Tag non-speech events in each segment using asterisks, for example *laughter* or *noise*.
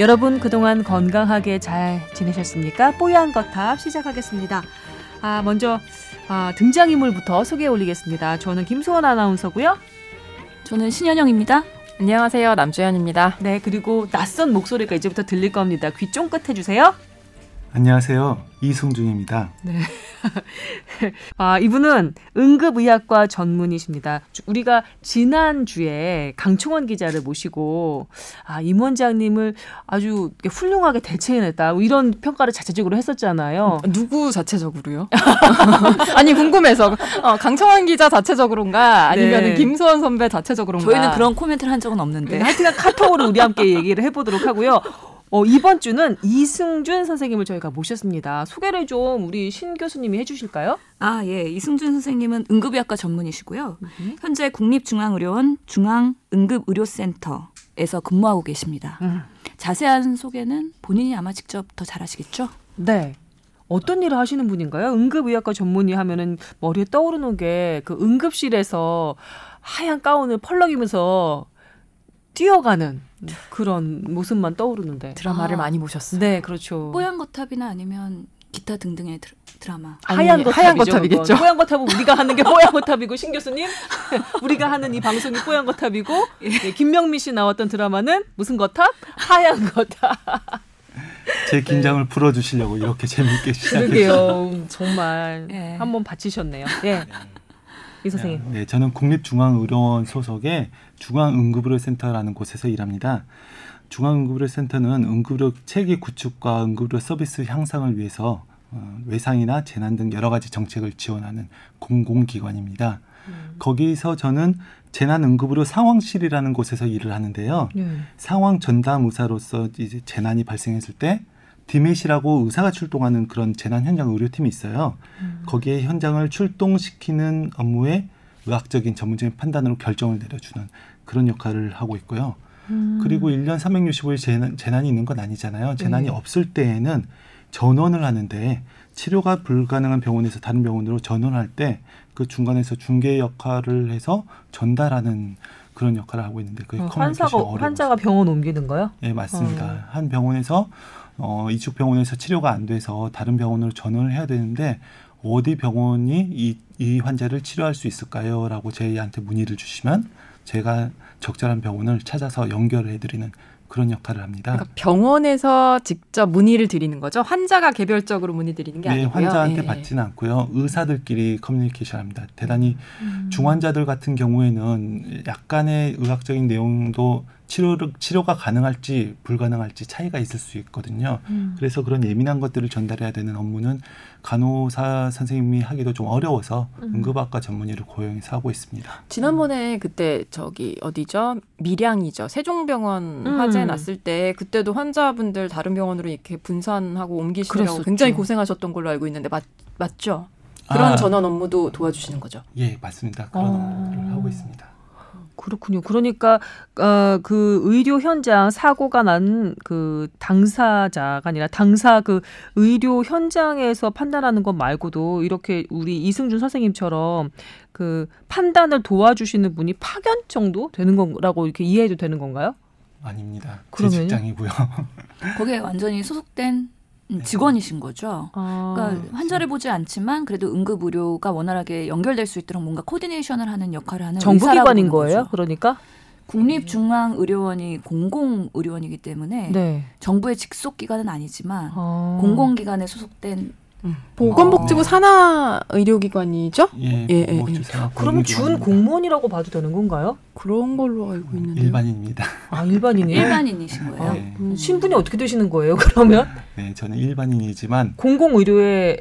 여러분 그동안 건강하게 잘 지내셨습니까? 뽀얀 거탑 시작하겠습니다. 아 먼저 아, 등장인물부터 소개해 올리겠습니다. 저는 김소원 아나운서고요. 저는 신현영입니다. 안녕하세요. 남주현입니다. 네 그리고 낯선 목소리가 이제부터 들릴 겁니다. 귀 쫑긋 해 주세요. 안녕하세요. 이승중입니다. 네. *laughs* 아, 이분은 응급의학과 전문의십니다. 우리가 지난주에 강총원 기자를 모시고, 아, 임 원장님을 아주 훌륭하게 대체해냈다. 뭐 이런 평가를 자체적으로 했었잖아요. 누구 자체적으로요? *laughs* 아니, 궁금해서. 어, 강청원 기자 자체적으로인가? 아니면 네. 김수원 선배 자체적으로인가? 저희는 그런 코멘트를 한 적은 없는데. 네, 하여튼 카톡으로 우리 함께 얘기를 해보도록 하고요. 어, 이번 주는 이승준 선생님을 저희가 모셨습니다. 소개를 좀 우리 신 교수님이 해주실까요? 아, 예. 이승준 선생님은 응급의학과 전문이시고요. 음. 현재 국립중앙의료원 중앙응급의료센터에서 근무하고 계십니다. 음. 자세한 소개는 본인이 아마 직접 더 잘하시겠죠? 네. 어떤 일을 하시는 분인가요? 응급의학과 전문의 하면은 머리에 떠오르는 게 그 응급실에서 하얀 가운을 펄럭이면서 뛰어가는 그런 모습만 떠오르는데 드라마를 아. 많이 보셨어요. 네, 그렇죠. 뽀얀 거탑이나 아니면 기타 등등의 드라, 마 하얀 거탑 하얀 거탑이겠죠. 뽀얀 거탑은 우리가 하는 게 뽀얀 거탑이고 신 교수님 *laughs* 우리가 하는 이 방송이 뽀얀 거탑이고 예. 네, 김명미 씨 나왔던 드라마는 무슨 거탑? 하얀 거탑. 제 긴장을 네. 풀어주시려고 이렇게 재밌게 시작했어요. 그러게요. 정말 네. 한번 바치셨네요. 예. 네. 이 선생님. 네, 저는 국립중앙의료원 소속의 중앙응급의료센터라는 곳에서 일합니다. 중앙응급의료센터는 응급의료 체계 구축과 응급의료 서비스 향상을 위해서 어, 외상이나 재난 등 여러 가지 정책을 지원하는 공공기관입니다. 음. 거기서 저는 재난 응급의료 상황실이라는 곳에서 일을 하는데요. 음. 상황 전담 의사로서 이제 재난이 발생했을 때 디메시라고 의사가 출동하는 그런 재난 현장 의료팀이 있어요. 음. 거기에 현장을 출동시키는 업무에 의학적인 전문적인 판단으로 결정을 내려주는 그런 역할을 하고 있고요. 음. 그리고 1년 365일 재난, 재난이 있는 건 아니잖아요. 재난이 네. 없을 때에는 전원을 하는데 치료가 불가능한 병원에서 다른 병원으로 전원할 때 그 중간에서 중개 역할을 해서 전달하는 그런 역할을 하고 있는데 그게 어, 환자가 환자가 병원 옮기는 거요? 네 맞습니다. 어. 한 병원에서 어, 이쪽 병원에서 치료가 안 돼서 다른 병원으로 전원을 해야 되는데 어디 병원이 이, 이 환자를 치료할 수 있을까요? 라고 저희한테 문의를 주시면 제가 적절한 병원을 찾아서 연결을 해드리는 그런 역할을 합니다. 그러니까 병원에서 직접 문의를 드리는 거죠. 환자가 개별적으로 문의 드리는 게 네, 아니고요. 환자한테 네. 받지는 않고요. 의사들끼리 커뮤니케이션합니다. 대단히 음. 중환자들 같은 경우에는 약간의 의학적인 내용도 치료를 치료가 가능할지 불가능할지 차이가 있을 수 있거든요. 음. 그래서 그런 예민한 것들을 전달해야 되는 업무는 간호사 선생님이 하기도 좀 어려워서 음. 응급학과 전문의를 고용해서 하고 있습니다. 지난번에 그때 저기 어디죠? 밀양이죠. 세종병원 음. 화재 났을 때 그때도 환자분들 다른 병원으로 이렇게 분산하고 옮기시느라고 그랬었죠. 굉장히 고생하셨던 걸로 알고 있는데 맞 맞죠? 그런 아. 전원 업무도 도와주시는 거죠? 예, 맞습니다. 그런 어. 업무를 하고 있습니다. 그렇군요. 그러니까 어, 그 의료 현장 사고가 난 그 당사자가 아니라 당사 그 의료 현장에서 판단하는 것 말고도 이렇게 우리 이승준 선생님처럼 그 판단을 도와주시는 분이 파견 정도 되는 거라고 이렇게 이해해도 되는 건가요? 아닙니다. 제 직장이고요. *laughs* 거기에 완전히 소속된. 직원이신 거죠. 아, 그러니까 그렇죠. 환자를 보지 않지만 그래도 응급 의료가 원활하게 연결될 수 있도록 뭔가 코디네이션을 하는 역할을 하는 정부기관인 거예요. 거죠. 그러니까 국립중앙의료원이 공공의료원이기 때문에 네. 정부의 직속 기관은 아니지만 아. 공공기관에 소속된 음. 보건복지부 어. 산하 의료기관이죠? 예, 예, 예. 그럼 준 공무원이라고 봐도 되는 건가요? 그런 걸로 알고 있는데 일반인입니다. 아 일반인이에요? 일반인이신 거예요? 아, 음. 신분이 어떻게 되시는 거예요? 그러면? 네, 저는 일반인이지만 공공의료에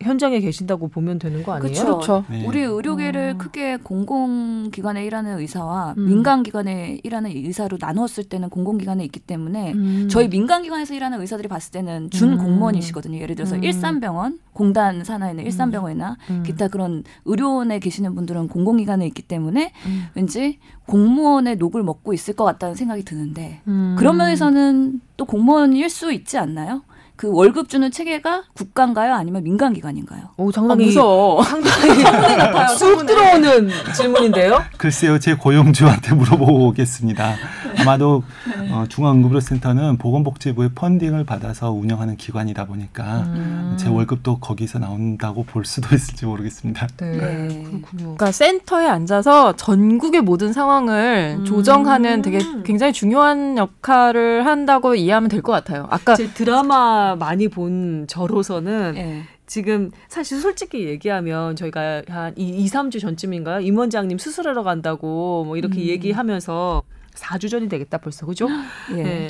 현장에 계신다고 보면 되는 거 아니에요? 그렇죠. 네. 우리 의료계를 음. 크게 공공기관에 일하는 의사와 음. 민간기관에 일하는 의사로 나누었을 때는 공공기관에 있기 때문에 음. 저희 민간기관에서 일하는 의사들이 봤을 때는 준 음. 공무원이시거든요. 예를 들어서 음. 일산병원, 공단 산하에 있는 일산병원이나 음. 기타 그런 의료원에 계시는 분들은 공공기관에 있기 때문에 왠지 공무원의 녹을 먹고 있을 것 같다는 생각이 드는데 그런 면에서는 또 공무원일 수 있지 않나요? 그 월급 주는 체계가 국가인가요? 아니면 민간 기관인가요? 오, 상당히 아, 무서워. *laughs* 상당히. 쑥 들어오는 질문인데요. 글쎄요, 제 고용주한테 물어보겠습니다. 아마도 어, 중앙응급의료센터는 보건복지부의 펀딩을 받아서 운영하는 기관이다 보니까 음. 제 월급도 거기서 나온다고 볼 수도 있을지 모르겠습니다. 네. 네. 그렇군요. 그러니까 센터에 앉아서 전국의 모든 상황을 음. 조정하는 되게 굉장히 중요한 역할을 한다고 이해하면 될 것 같아요. 아까 제 드라마 많이 본 저로서는 네. 지금 사실 솔직히 얘기하면 저희가 한 2, 3주 전쯤인가요? 임 원장님 수술하러 간다고 뭐 이렇게 음. 얘기하면서 4주 전이 되겠다 벌써 그죠? 예. 네.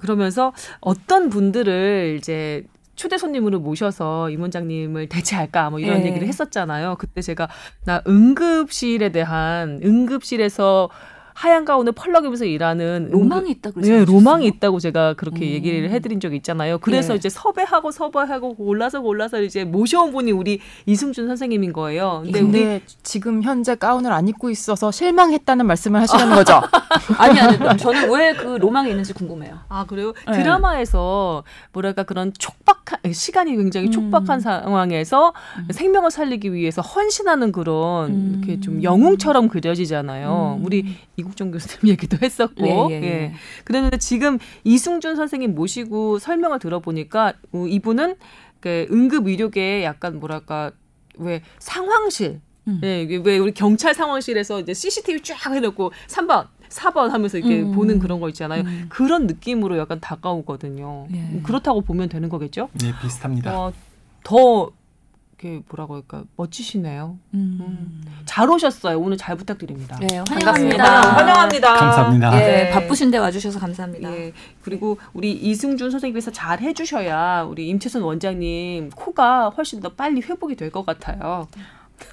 그러면서 어떤 분들을 이제 초대 손님으로 모셔서 임 원장님을 대체할까 뭐 이런 예. 얘기를 했었잖아요. 그때 제가 나 응급실에 대한 응급실에서 하얀 가운을 펄럭이면서 일하는 로망이 있다 그러지 네? 로망이 있다고 제가 그렇게 음. 얘기를 해드린 적이 있잖아요. 그래서 예. 이제 섭외하고 섭외하고 골라서 골라서 이제 모셔온 분이 우리 이승준 선생님인 거예요. 근데, 근데, 우리 지금 현재 가운을 안 입고 있어서 실망했다는 말씀을 하시는 거죠? *laughs* 아니 아니 저는 왜 그 로망이 있는지 궁금해요. 아 그래요? 네. 드라마에서 뭐랄까 그런 촉박한 시간이 굉장히 음. 촉박한 상황에서 음. 생명을 살리기 위해서 헌신하는 그런 음. 이렇게 좀 영웅처럼 그려지잖아요. 음. 우리 이 국종 교수님 얘기도 했었고, 예, 예, 예. 그랬는데 지금 이승준 선생님 모시고 설명을 들어보니까 어, 이분은 그 응급 의료계에 약간 뭐랄까 왜 상황실 음. 예, 왜 우리 경찰 상황실에서 이제 CCTV 쫙 해놓고 3번, 4번 하면서 이렇게 음. 보는 그런 거 있잖아요. 음. 그런 느낌으로 약간 다가오거든요. 예. 그렇다고 보면 되는 거겠죠? 네, 비슷합니다. 어, 더 이렇게 뭐라고 할까 멋지시네요. 음. 잘 오셨어요. 오늘 잘 부탁드립니다. 네, 반갑습니다. 환영합니다. 환영합니다. 감사합니다. 예, 네. 바쁘신데 와주셔서 감사합니다. 예. 그리고 우리 이승준 선생님께서 잘 해주셔야 우리 임채선 원장님 코가 훨씬 더 빨리 회복이 될 것 같아요.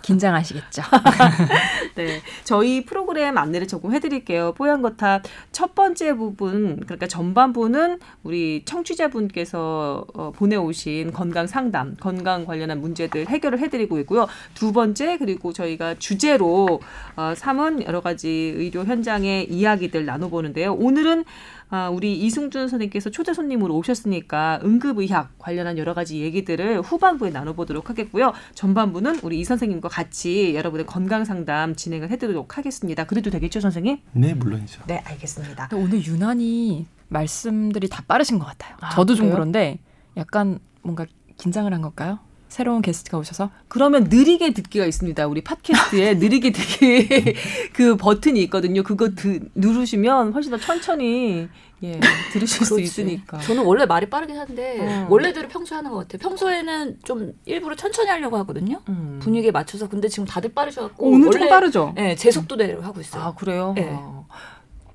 긴장하시겠죠. *laughs* 네, 저희 프로그램 안내를 조금 해드릴게요. 뽀얀거탑 첫 번째 부분, 그러니까 전반부는 우리 청취자분께서 어, 보내오신 건강 상담, 건강 관련한 문제들 해결을 해드리고 있고요. 두 번째 그리고 저희가 주제로 어, 삼은 여러 가지 의료 현장의 이야기들 나눠보는데요. 오늘은 아, 우리 이승준 선생님께서 초대 손님으로 오셨으니까 응급의학 관련한 여러 가지 얘기들을 후반부에 나눠보도록 하겠고요. 전반부는 우리 이 선생님과 같이 여러분의 건강 상담 진행을 해드리도록 하겠습니다. 그래도 되겠죠, 선생님? 네, 물론이죠. 네, 알겠습니다. 오늘 유난히 말씀들이 다 빠르신 것 같아요. 아, 저도 좀 그래요? 그런데 약간 뭔가 긴장을 한 걸까요? 새로운 게스트가 오셔서 그러면 느리게 듣기가 있습니다. 우리 팟캐스트에 *laughs* 느리게 듣기 *laughs* 그 버튼이 있거든요. 그거 드, 누르시면 훨씬 더 천천히 예, 들으실 수. 있으니까. 저는 원래 말이 빠르긴 한데 어. 원래대로 평소에 하는 것 같아요. 평소에는 좀 일부러 천천히 하려고 하거든요. 음. 분위기에 맞춰서 근데 지금 다들 빠르셔갖고 오늘 조금 빠르죠? 네, 제 속도대로 하고 있어요. 아 그래요? 네. 어.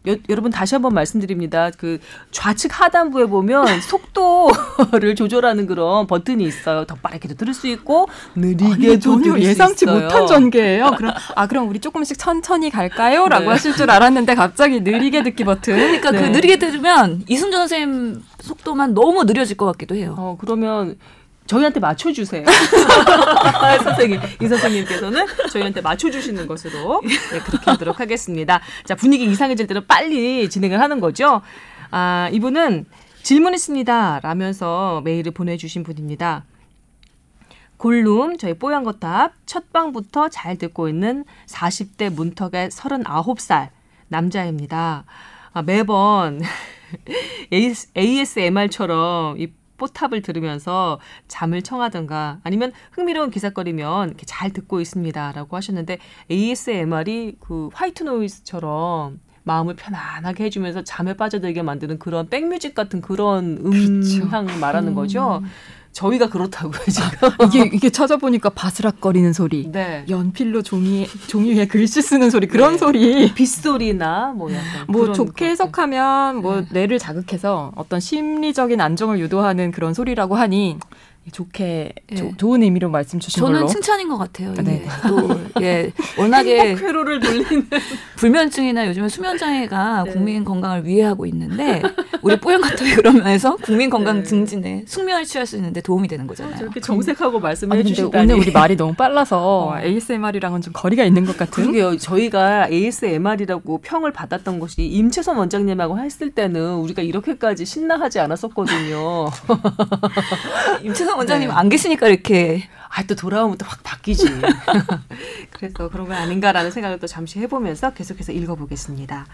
여, 여러분 다시 한번 말씀드립니다. 그 좌측 하단부에 보면 *laughs* 속도를 조절하는 그런 버튼이 있어요. 더 빠르게도 들을 수 있고 느리게도 전혀 들을 예상치 수 있어요. 못한 전개예요. *laughs* 그럼 아 그럼 우리 조금씩 천천히 갈까요?라고 네. 하실 줄 알았는데 갑자기 느리게 듣기 버튼. 그러니까 네. 그 느리게 들으면 이순전 선생님 속도만 너무 느려질 것 같기도 해요. 어 그러면 저희한테 맞춰주세요. *laughs* 선생님, 이 선생님께서는 저희한테 맞춰주시는 것으로 네, 그렇게 하도록 하겠습니다. 자, 분위기 이상해질 때는 빨리 진행을 하는 거죠. 아, 이분은 질문 있습니다. 라면서 메일을 보내주신 분입니다. 골룸, 저희 뽀얀 거탑 첫 방부터 잘 듣고 있는 40대 문턱의 39살 남자입니다. 아, 매번 *laughs* ASMR처럼 이 뽀탑을 들으면서 잠을 청하든가 아니면 흥미로운 기사거리면 이렇게 잘 듣고 있습니다라고 하셨는데 ASMR이 그 화이트 노이즈처럼 마음을 편안하게 해주면서 잠에 빠져들게 만드는 그런 백뮤직 같은 그런 음향 말하는 거죠. 저희가 그렇다고요 지금. *laughs* 이게 이게 찾아보니까 바스락거리는 소리. 네. 연필로 종이 종이 위에 글씨 쓰는 소리 그런 네. 소리. 빗소리나 뭐 약간 뭐 좋게. 해석하면 뭐 뇌를 자극해서 어떤 심리적인 안정을 유도하는 그런 소리라고 하니 좋게 예. 조- 좋은 의미로 말씀 주신 저는 걸로. 칭찬인 것 같아요. 이게 네. 또 예, 워낙에 회로를 돌리는 *laughs* 불면증이나 요즘에 수면 장애가 네. 국민 건강을 위해하고 있는데 우리 뽀얀 카톡이 *laughs* 그러면서 국민 건강 네. 증진에 숙면을 취할 수 있는데 도움이 되는 거잖아요. 저렇게 정색하고 말씀해 주신다니. 오늘 우리 말이 너무 빨라서 *laughs* 어. ASMR이랑은 좀 거리가 있는 것 같은. 그게요. 저희가 ASMR이라고 평을 받았던 것이 임채선 원장님하고 했을 때는 우리가 이렇게까지 신나하지 않았었거든요. 임채선 원장님 네. 안 계시니까 이렇게 아, 또 돌아오면 또 확 바뀌지. *laughs* *laughs* 그래서 그런 거 아닌가라는 생각을 또 잠시 해보면서 계속해서 읽어보겠습니다.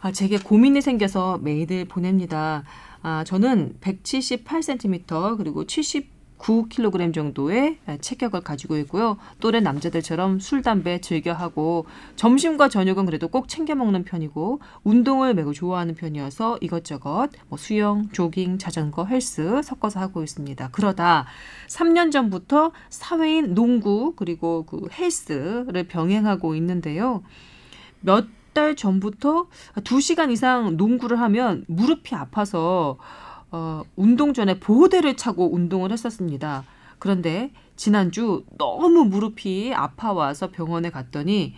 아, 제게 고민이 생겨서 메일을 보냅니다. 아, 저는 178cm 그리고 70 9kg 정도의 체격을 가지고 있고요. 또래 남자들처럼 술, 담배 즐겨 하고 점심과 저녁은 그래도 꼭 챙겨 먹는 편이고 운동을 매우 좋아하는 편이어서 이것저것 뭐 수영, 조깅, 자전거, 헬스 섞어서 하고 있습니다. 그러다 3년 전부터 사회인 농구 그리고 그 헬스를 병행하고 있는데요. 몇 달 전부터 2시간 이상 농구를 하면 무릎이 아파서 어, 운동 전에 보호대를 차고 운동을 했었습니다. 그런데 지난주 너무 무릎이 아파와서 병원에 갔더니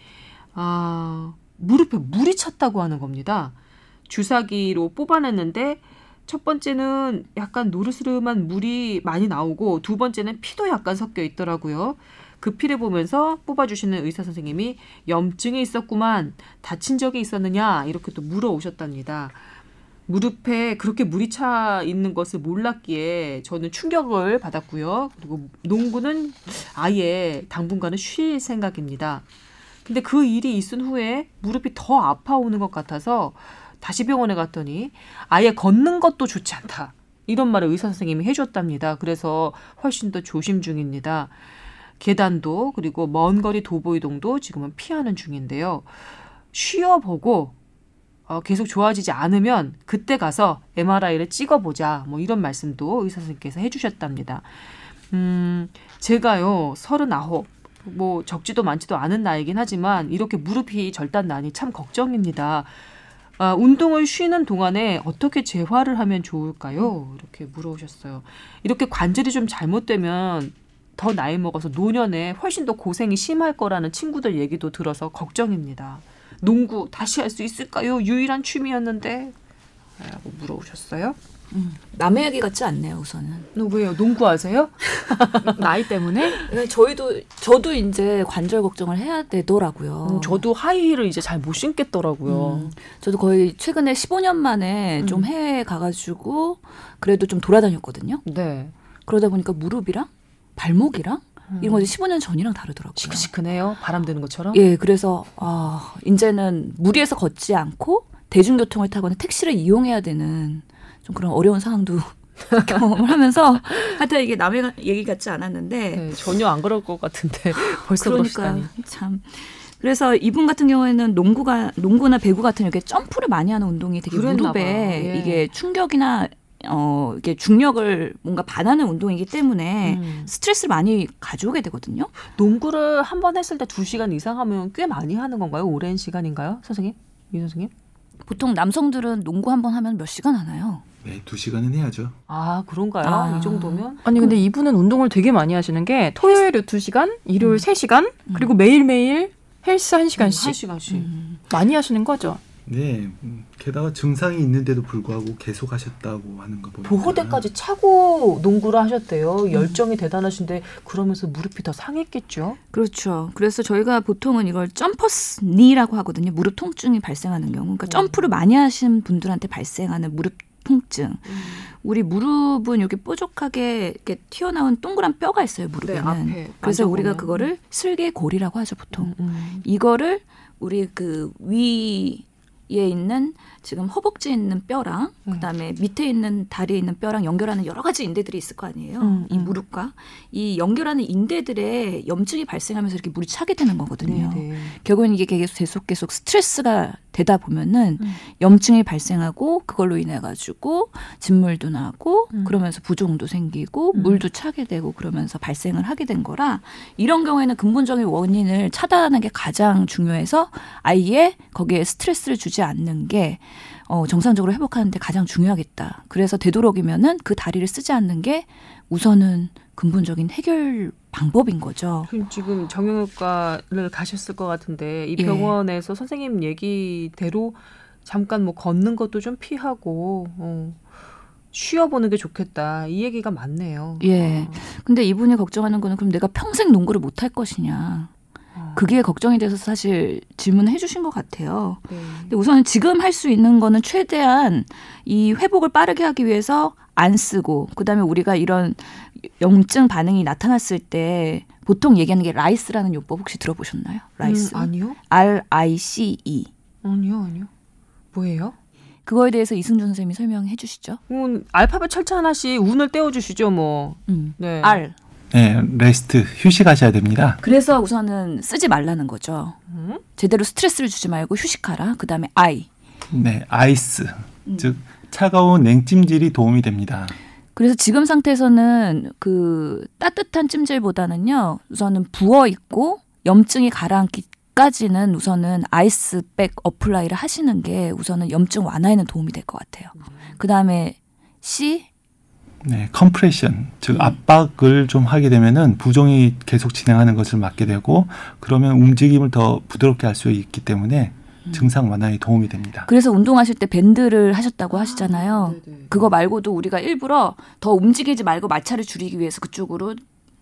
아, 무릎에 물이 찼다고 하는 겁니다. 주사기로 뽑아냈는데 첫 번째는 약간 노르스름한 물이 많이 나오고 두 번째는 피도 약간 섞여 있더라고요. 그 피를 보면서 뽑아주시는 의사 선생님이 염증이 있었구만 다친 적이 있었느냐 이렇게 또 물어오셨답니다. 무릎에 그렇게 물이 차 있는 것을 몰랐기에 저는 충격을 받았고요. 그리고 농구는 아예 당분간은 쉴 생각입니다. 근데 그 일이 있은 후에 무릎이 더 아파오는 것 같아서 다시 병원에 갔더니 아예 걷는 것도 좋지 않다. 이런 말을 의사 선생님이 해줬답니다. 그래서 훨씬 더 조심 중입니다. 계단도 그리고 먼 거리 도보 이동도 지금은 피하는 중인데요. 쉬어보고 어, 계속 좋아지지 않으면 그때 가서 MRI를 찍어보자. 뭐 이런 말씀도 의사 선생님께서 해주셨답니다. 음, 제가요, 서른아홉. 뭐 적지도 많지도 않은 나이긴 하지만 이렇게 무릎이 절단 나니 참 걱정입니다. 아, 운동을 쉬는 동안에 어떻게 재활을 하면 좋을까요? 이렇게 물어오셨어요. 이렇게 관절이 좀 잘못되면 더 나이 먹어서 노년에 훨씬 더 고생이 심할 거라는 친구들 얘기도 들어서 걱정입니다. 농구 다시 할 수 있을까요? 유일한 취미였는데 라고 물어오셨어요. 음, 남의 얘기 같지 않네요, 우선은. 왜요? 농구하세요? *laughs* 나이 때문에? 네, 저희도 저도 이제 관절 걱정을 해야 되더라고요. 음, 저도 하이힐을 이제 잘 못 신겠더라고요. 음, 저도 거의 최근에 15년 만에 좀 음. 해외에 가가지고 그래도 좀 돌아다녔거든요. 네. 그러다 보니까 무릎이랑 발목이랑 음. 이런 것이 15년 전이랑 다르더라고요. 시크시크네요. 바람 드는 것처럼. 예, 그래서 아, 이제는 무리해서 걷지 않고 대중교통을 타거나 택시를 이용해야 되는 좀 그런 어려운 상황도 *laughs* 경험을 하면서 하여튼 이게 남의 얘기 같지 않았는데 네, 전혀 안 그럴 것 같은데 *laughs* 벌써 그러니까 참 그래서 이분 같은 경우에는 농구가 농구나 배구 같은 이렇게 점프를 많이 하는 운동이 되게 무릎에 예. 이게 충격이나 어, 이게 중력을 뭔가 반하는 운동이기 때문에 음. 스트레스를 많이 가져오게 되거든요. 농구를 한 번 했을 때 두 시간 이상 하면 꽤 많이 하는 건가요? 오랜 시간인가요? 선생님? 이 선생님? 보통 남성들은 농구 한 번 하면 몇 시간 하나요? 네, 두 시간은 해야죠. 아, 그런가요? 아. 이 정도면? 아니, 근데 이분은 운동을 되게 많이 하시는 게 토요일에 두 시간, 일요일 음. 세 시간, 음. 그리고 매일매일 헬스 한 시간씩. 음, 한 시간씩. 음. 많이 하시는 거죠? 네. 음, 게다가 증상이 있는데도 불구하고 계속 하셨다고 하는 거 보니까 보호대까지 차고 농구를 하셨대요. 음. 열정이 대단하신데 그러면서 무릎이 더 상했겠죠. 그렇죠. 그래서 저희가 보통은 이걸 jumper's knee라고 하거든요. 무릎 통증이 발생하는 경우. 그러니까 음. 점프를 많이 하신 분들한테 발생하는 무릎 통증. 음. 우리 무릎은 여기 뾰족하게 이렇게 튀어나온 동그란 뼈가 있어요 무릎에는. 네, 그래서 우리가 그거를 슬개골이라고 하죠 보통. 음, 음. 이거를 우리 그위 위 에 있는 지금 허벅지에 있는 뼈랑 음. 그다음에 밑에 있는 다리에 있는 뼈랑 연결하는 여러 가지 인대들이 있을 거 아니에요. 음, 이 음. 무릎과 이 연결하는 인대들의 염증이 발생하면서 이렇게 물이 차게 되는 거거든요. 네네. 네. 결국엔 이게 계속 계속 계속 스트레스가 되다 보면은 음. 염증이 발생하고 그걸로 인해 가지고 진물도 나고 음. 그러면서 부종도 생기고 음. 물도 차게 되고 그러면서 발생을 하게 된 거라 이런 경우에는 근본적인 원인을 차단하는 게 가장 중요해서 아예 거기에 스트레스를 주지 않는 게 어, 정상적으로 회복하는데 가장 중요하겠다. 그래서 되도록이면은 그 다리를 쓰지 않는 게 우선은 근본적인 해결 방법인 거죠. 지금 정형외과를 가셨을 것 같은데 이 예. 병원에서 예. 선생님 얘기대로 잠깐 뭐 걷는 것도 좀 피하고 어. 쉬어보는 게 좋겠다. 이 얘기가 많네요. 예. 어. 근데 이분이 걱정하는 거는 그럼 내가 평생 농구를 못 할 것이냐. 어. 그게 걱정이 돼서 사실 질문을 해주신 것 같아요. 네. 근데 우선 지금 할 수 있는 거는 최대한 이 회복을 빠르게 하기 위해서 안 쓰고 그다음에 우리가 이런 염증 반응이 나타났을 때 보통 얘기하는 게 RICE라는 요법 혹시 들어보셨나요? RICE. 음, 아니요. R I C E. 아니요, 아니요. 뭐예요? 그거에 대해서 이승준 선생님이 설명해 주시죠. 음, 알파벳 철자 하나씩 운을 떼어 주시죠, 뭐. 음. 네. R. 네, rest 휴식하셔야 됩니다. 그래서 우선은 쓰지 말라는 거죠. 음? 제대로 스트레스를 주지 말고 휴식하라. 그다음에 I. 네, ice. 음. 즉 차가운 냉찜질이 도움이 됩니다. 그래서 지금 상태에서는 그 따뜻한 찜질보다는요. 우선은 부어 있고 염증이 가라앉기 까지는 우선은 ice bag apply를 하시는 게 우선은 염증 완화에는 도움이 될 것 같아요. 그 다음에 C 네, compression, 즉 음. 압박을 좀 하게 되면은 부종이 계속 진행하는 것을 막게 되고 그러면 움직임을 더 부드럽게 할 수 있기 때문에 음. 증상 완화에 도움이 됩니다. 그래서 운동하실 때 밴드를 하셨다고 하시잖아요. 아, 그거 말고도 우리가 일부러 더 움직이지 말고 마찰을 줄이기 위해서 그쪽으로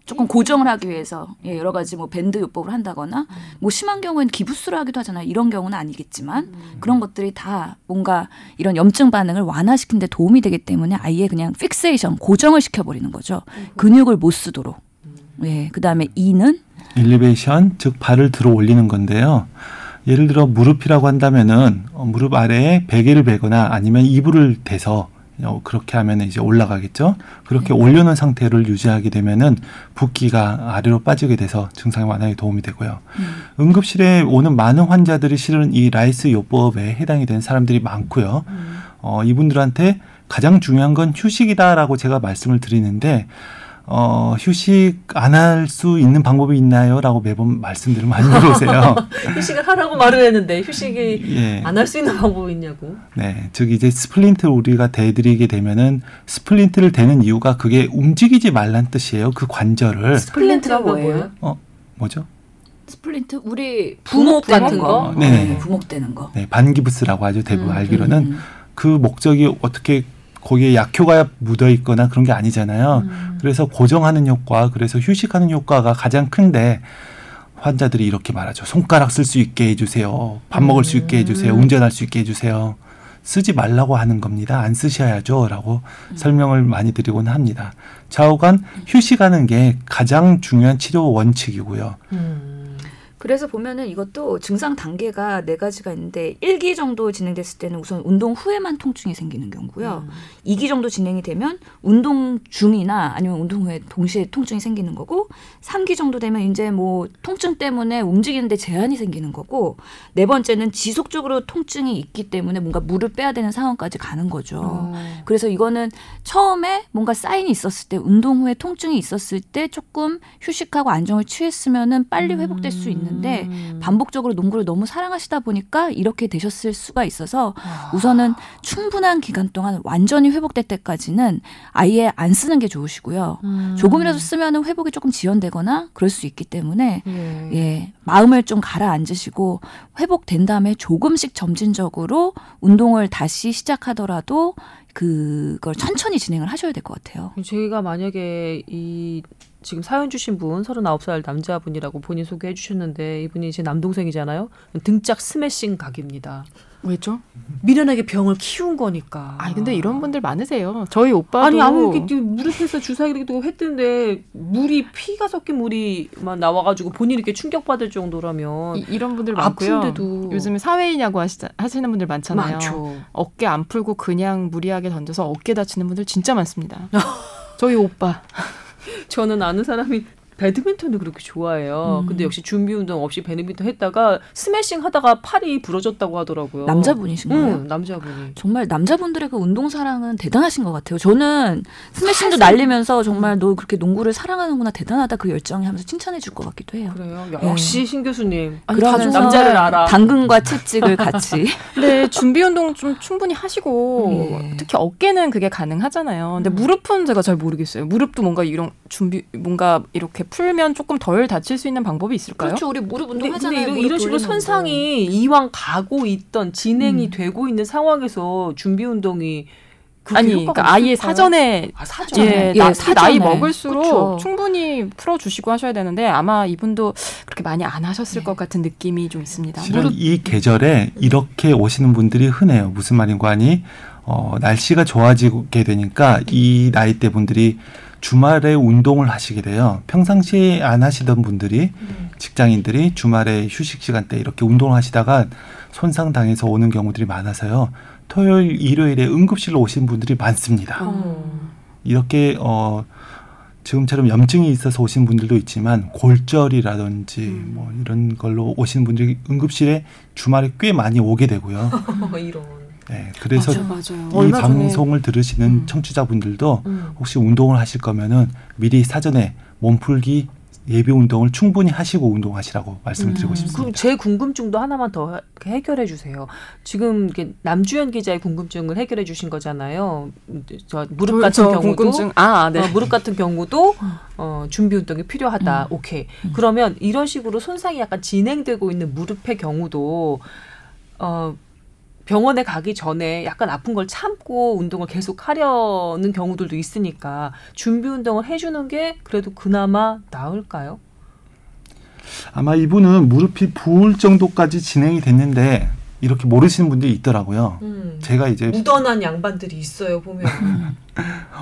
조금 고정을 하기 위해서 예, 여러 가지 뭐 밴드 요법을 한다거나 음. 뭐 심한 경우에는 기부스를 하기도 하잖아요. 이런 경우는 아니겠지만 음. 그런 것들이 다 뭔가 이런 염증 반응을 완화시키는 데 도움이 되기 때문에 아예 그냥 fixation 고정을 시켜 버리는 거죠. 근육을 못 쓰도록. 예, 그다음에 E는 elevation 즉 발을 들어 올리는 건데요. 예를 들어 무릎이라고 한다면은 어, 무릎 아래에 베개를 베거나 아니면 이불을 대서 어, 그렇게 하면 이제 올라가겠죠. 그렇게 네. 올려놓은 상태를 유지하게 되면은 붓기가 아래로 빠지게 돼서 증상 완화에 도움이 되고요. 음. 응급실에 오는 많은 환자들이 실은 이 RICE 요법에 해당이 되는 사람들이 많고요. 음. 어, 이분들한테 가장 중요한 건 휴식이다라고 제가 말씀을 드리는데 어, 휴식 안 할 수 있는 방법이 있나요? 라고 매번 말씀들을 많이 물어보세요. *laughs* 휴식을 하라고 말을 했는데 휴식이 예. 안할 수 있는 방법이 있냐고. 네. 즉 이제 splint를 우리가 대드리게 되면은 splint를 대는 이유가 그게 움직이지 말란 뜻이에요. 그 관절을. splint가 뭐예요? 어, 뭐죠? splint 우리 부목, 같은 거. 거. 네. 네. 부목 대는 거. 네, 반기부스라고 하죠. 대부분 음, 알기로는 음. 그 목적이 어떻게 거기에 약효가 묻어 있거나 그런 게 아니잖아요. 음. 그래서 고정하는 효과, 그래서 휴식하는 효과가 가장 큰데 환자들이 이렇게 말하죠. 손가락 쓸 수 있게 해주세요. 밥 먹을 수 있게 해주세요. 음. 운전할 수 있게 해주세요. 쓰지 말라고 하는 겁니다. 안 쓰셔야죠. 라고 음. 설명을 많이 드리곤 합니다. 좌우간 휴식하는 게 가장 중요한 치료 원칙이고요. 음. 그래서 보면은 이것도 증상 단계가 네 가지가 있는데 1기 정도 진행됐을 때는 우선 운동 후에만 통증이 생기는 경우고요. 음. 2기 정도 진행이 되면 운동 중이나 아니면 운동 후에 동시에 통증이 생기는 거고 3기 정도 되면 이제 뭐 통증 때문에 움직이는데 제한이 생기는 거고 네 번째는 지속적으로 통증이 있기 때문에 뭔가 물을 빼야 되는 상황까지 가는 거죠. 음. 그래서 이거는 처음에 뭔가 사인이 있었을 때 운동 후에 통증이 있었을 때 조금 휴식하고 안정을 취했으면은 빨리 회복될 수 있는 있는데 음. 반복적으로 농구를 너무 사랑하시다 보니까 이렇게 되셨을 수가 있어서 아. 우선은 충분한 기간 동안 완전히 회복될 때까지는 아예 안 쓰는 게 좋으시고요. 음. 조금이라도 쓰면은 회복이 조금 지연되거나 그럴 수 있기 때문에 예, 예 마음을 좀 가라앉으시고 회복된 다음에 조금씩 점진적으로 운동을 다시 시작하더라도 그걸 천천히 진행을 하셔야 될 것 같아요. 저희가 만약에 이 지금 사연 주신 분 39살 남자분이라고 본인 소개해 주셨는데 이분이 제 남동생이잖아요. 등짝 스매싱 각입니다. 왜죠? 미련하게 병을 키운 거니까. 아 근데 이런 분들 많으세요. 저희 오빠도 아니 아무 이렇게 무릎에서 주사기도 했던데 물이 피가 섞인 물이 만 나와가지고 본인이 이렇게 충격 받을 정도라면 이, 런 분들 많고요. 아픈데도 요즘에 사회이냐고 하시자, 하시는 분들 많잖아요. 많죠. 어깨 안 풀고 그냥 무리하게 던져서 어깨 다치는 분들 진짜 많습니다. *laughs* 저희 오빠. 저는 아는 사람이 배드민턴도 그렇게 좋아해요. 음. 근데 역시 준비 운동 없이 배드민턴 했다가 스매싱 하다가 팔이 부러졌다고 하더라고요. 남자분이신 거예요? 응, 남자분이. 정말 남자분들의 그 운동 사랑은 대단하신 것 같아요. 저는 스매싱도 날리면서 정말 너 그렇게 농구를 사랑하는구나 대단하다 그 열정이 하면서 칭찬해 줄 것 같기도 해요. 그래요? 역시 네. 신 교수님. 그러면 남자를 알아. 당근과 채찍을 같이. *laughs* 근데 준비 운동 좀 충분히 하시고 예. 특히 어깨는 그게 가능하잖아요. 근데 음. 무릎은 제가 잘 모르겠어요. 무릎도 뭔가 이런 준비 뭔가 이렇게 풀면 조금 덜 다칠 수 있는 방법이 있을까요? 그렇죠. 우리 무릎 운동 하잖아요. 이런, 이런 식으로 손상이 이왕 가고 있던 진행이 음. 되고 있는 상황에서 준비 운동이 아니, 그러니까 아예 사전에, 아, 사전에. 예, 예, 나, 사전에. 나이 먹을수록 그쵸. 충분히 풀어주시고 하셔야 되는데 아마 이분도 그렇게 많이 안 하셨을 네. 것 같은 느낌이 좀 있습니다. 실은 이 계절에 이렇게 오시는 분들이 흔해요. 무슨 말인가 하니 어, 날씨가 좋아지게 되니까 이 나이대 분들이 주말에 운동을 하시게 돼요. 평상시에 안 하시던 분들이 음. 직장인들이 주말에 휴식 시간 때 이렇게 운동을 하시다가 손상 당해서 오는 경우들이 많아서요. 토요일, 일요일에 응급실로 오신 분들이 많습니다. 음. 이렇게 어 지금처럼 염증이 있어서 오신 분들도 있지만 골절이라든지 음. 뭐 이런 걸로 오신 분들이 응급실에 주말에 꽤 많이 오게 되고요. *laughs* 이런. 네, 그래서 맞아, 이 방송을 들으시는 음. 청취자분들도 음. 혹시 운동을 하실 거면은 미리 사전에 몸풀기 예비 운동을 충분히 하시고 운동하시라고 말씀을 드리고 음, 싶습니다. 그럼 제 궁금증도 하나만 더 해결해 주세요. 지금 남주현 기자의 궁금증을 해결해 주신 거잖아요. 저 무릎 같은 저 경우도 궁금증. 아, 네. 어, 무릎 같은 경우도 어, 준비 운동이 필요하다. 음. 오케이. 음. 그러면 이런 식으로 손상이 약간 진행되고 있는 무릎의 경우도 어 병원에 가기 전에 약간 아픈 걸 참고 운동을 계속 하려는 경우들도 있으니까 준비 운동을 해주는 게 그래도 그나마 나을까요? 아마 이분은 무릎이 부을 정도까지 진행이 됐는데 이렇게 모르시는 분들이 있더라고요. 음, 제가 이제 묻어난 양반들이 있어요 보면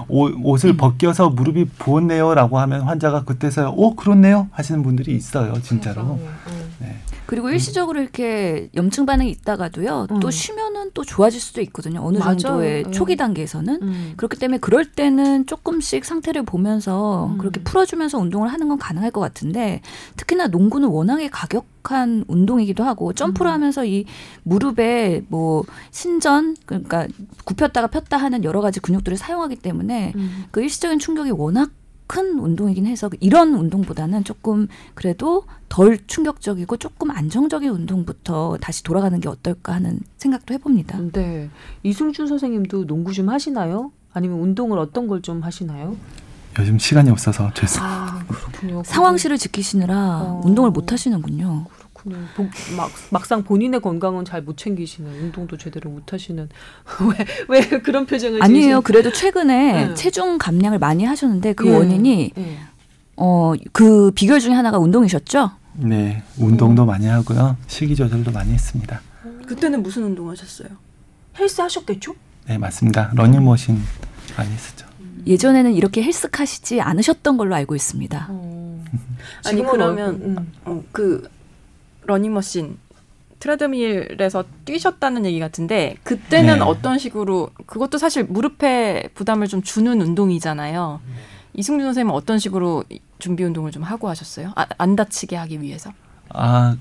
옷, 을 음. 벗겨서 무릎이 부었네요라고 하면 환자가 그때서야 오 그렇네요 하시는 분들이 있어요 진짜로. 음. 네. 그리고 음. 일시적으로 이렇게 염증 반응이 있다가도요. 음. 또 쉬면은 또 좋아질 수도 있거든요. 어느 맞아요. 정도의 음. 초기 단계에서는 음. 그렇기 때문에 그럴 때는 조금씩 상태를 보면서 음. 그렇게 풀어주면서 운동을 하는 건 가능할 것 같은데 특히나 농구는 워낙에 가격 한 운동이기도 하고 점프를 음. 하면서 이 무릎에 뭐 신전 그러니까 굽혔다가 폈다 하는 여러 가지 근육들을 사용하기 때문에 그 일시적인 충격이 워낙 큰 운동이긴 해서 이런 운동보다는 조금 그래도 덜 충격적이고 조금 안정적인 운동부터 다시 돌아가는 게 어떨까 하는 생각도 해봅니다. 네. 이승준 선생님도 농구 좀 하시나요? 아니면 운동을 어떤 걸 좀 하시나요? 요즘 시간이 없어서 죄송합니다. 아, 그렇군요. 상황실을 지키시느라 어. 운동을 못 하시는군요. 그렇군요. 막, 막상 본인의 건강은 잘 못 챙기시는 운동도 제대로 못 하시는 *laughs* 왜 왜 그런 표정을 아니에요. 지으신... 그래도 최근에 네. 체중 감량을 많이 하셨는데 그 네. 원인이 네. 어그 비결 중에 하나가 운동이셨죠? 네, 운동도 음. 많이 하고요. 식이 조절도 많이 했습니다. 그때는 무슨 운동 하셨어요? 헬스 하셨겠죠? 네, 맞습니다. 러닝머신 많이 했었죠. 예전에는 이렇게 헬스하시지 않으셨던 걸로 알고 있습니다. 어. 아니 그러면 음. 어, 그 러닝머신 트레드밀에서 뛰셨다는 얘기 같은데 그때는 네. 어떤 식으로 그것도 사실 무릎에 부담을 좀 주는 운동이잖아요. 이승준 선생님은 어떤 식으로 준비 운동을 좀 하고 하셨어요? 아, 안 다치게 하기 위해서? 아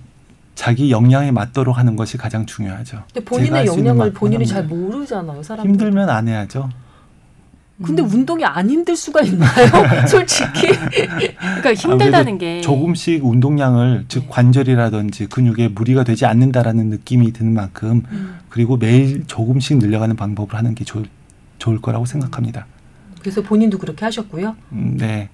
자기 역량에 맞도록 하는 것이 가장 중요하죠. 근데 본인의 역량을 본인이 잘 모르잖아요. 사람 힘들면 안 해야죠. 근데 음. 운동이 안 힘들 수가 있나요? *laughs* 솔직히. 그러니까 힘들다는 게 조금씩 운동량을 즉 관절이라든지 근육에 무리가 되지 않는다라는 느낌이 드는 만큼 음. 그리고 매일 조금씩 늘려가는 방법을 하는 게 좋을, 좋을 거라고 생각합니다. 그래서 본인도 그렇게 하셨고요? 음, 네.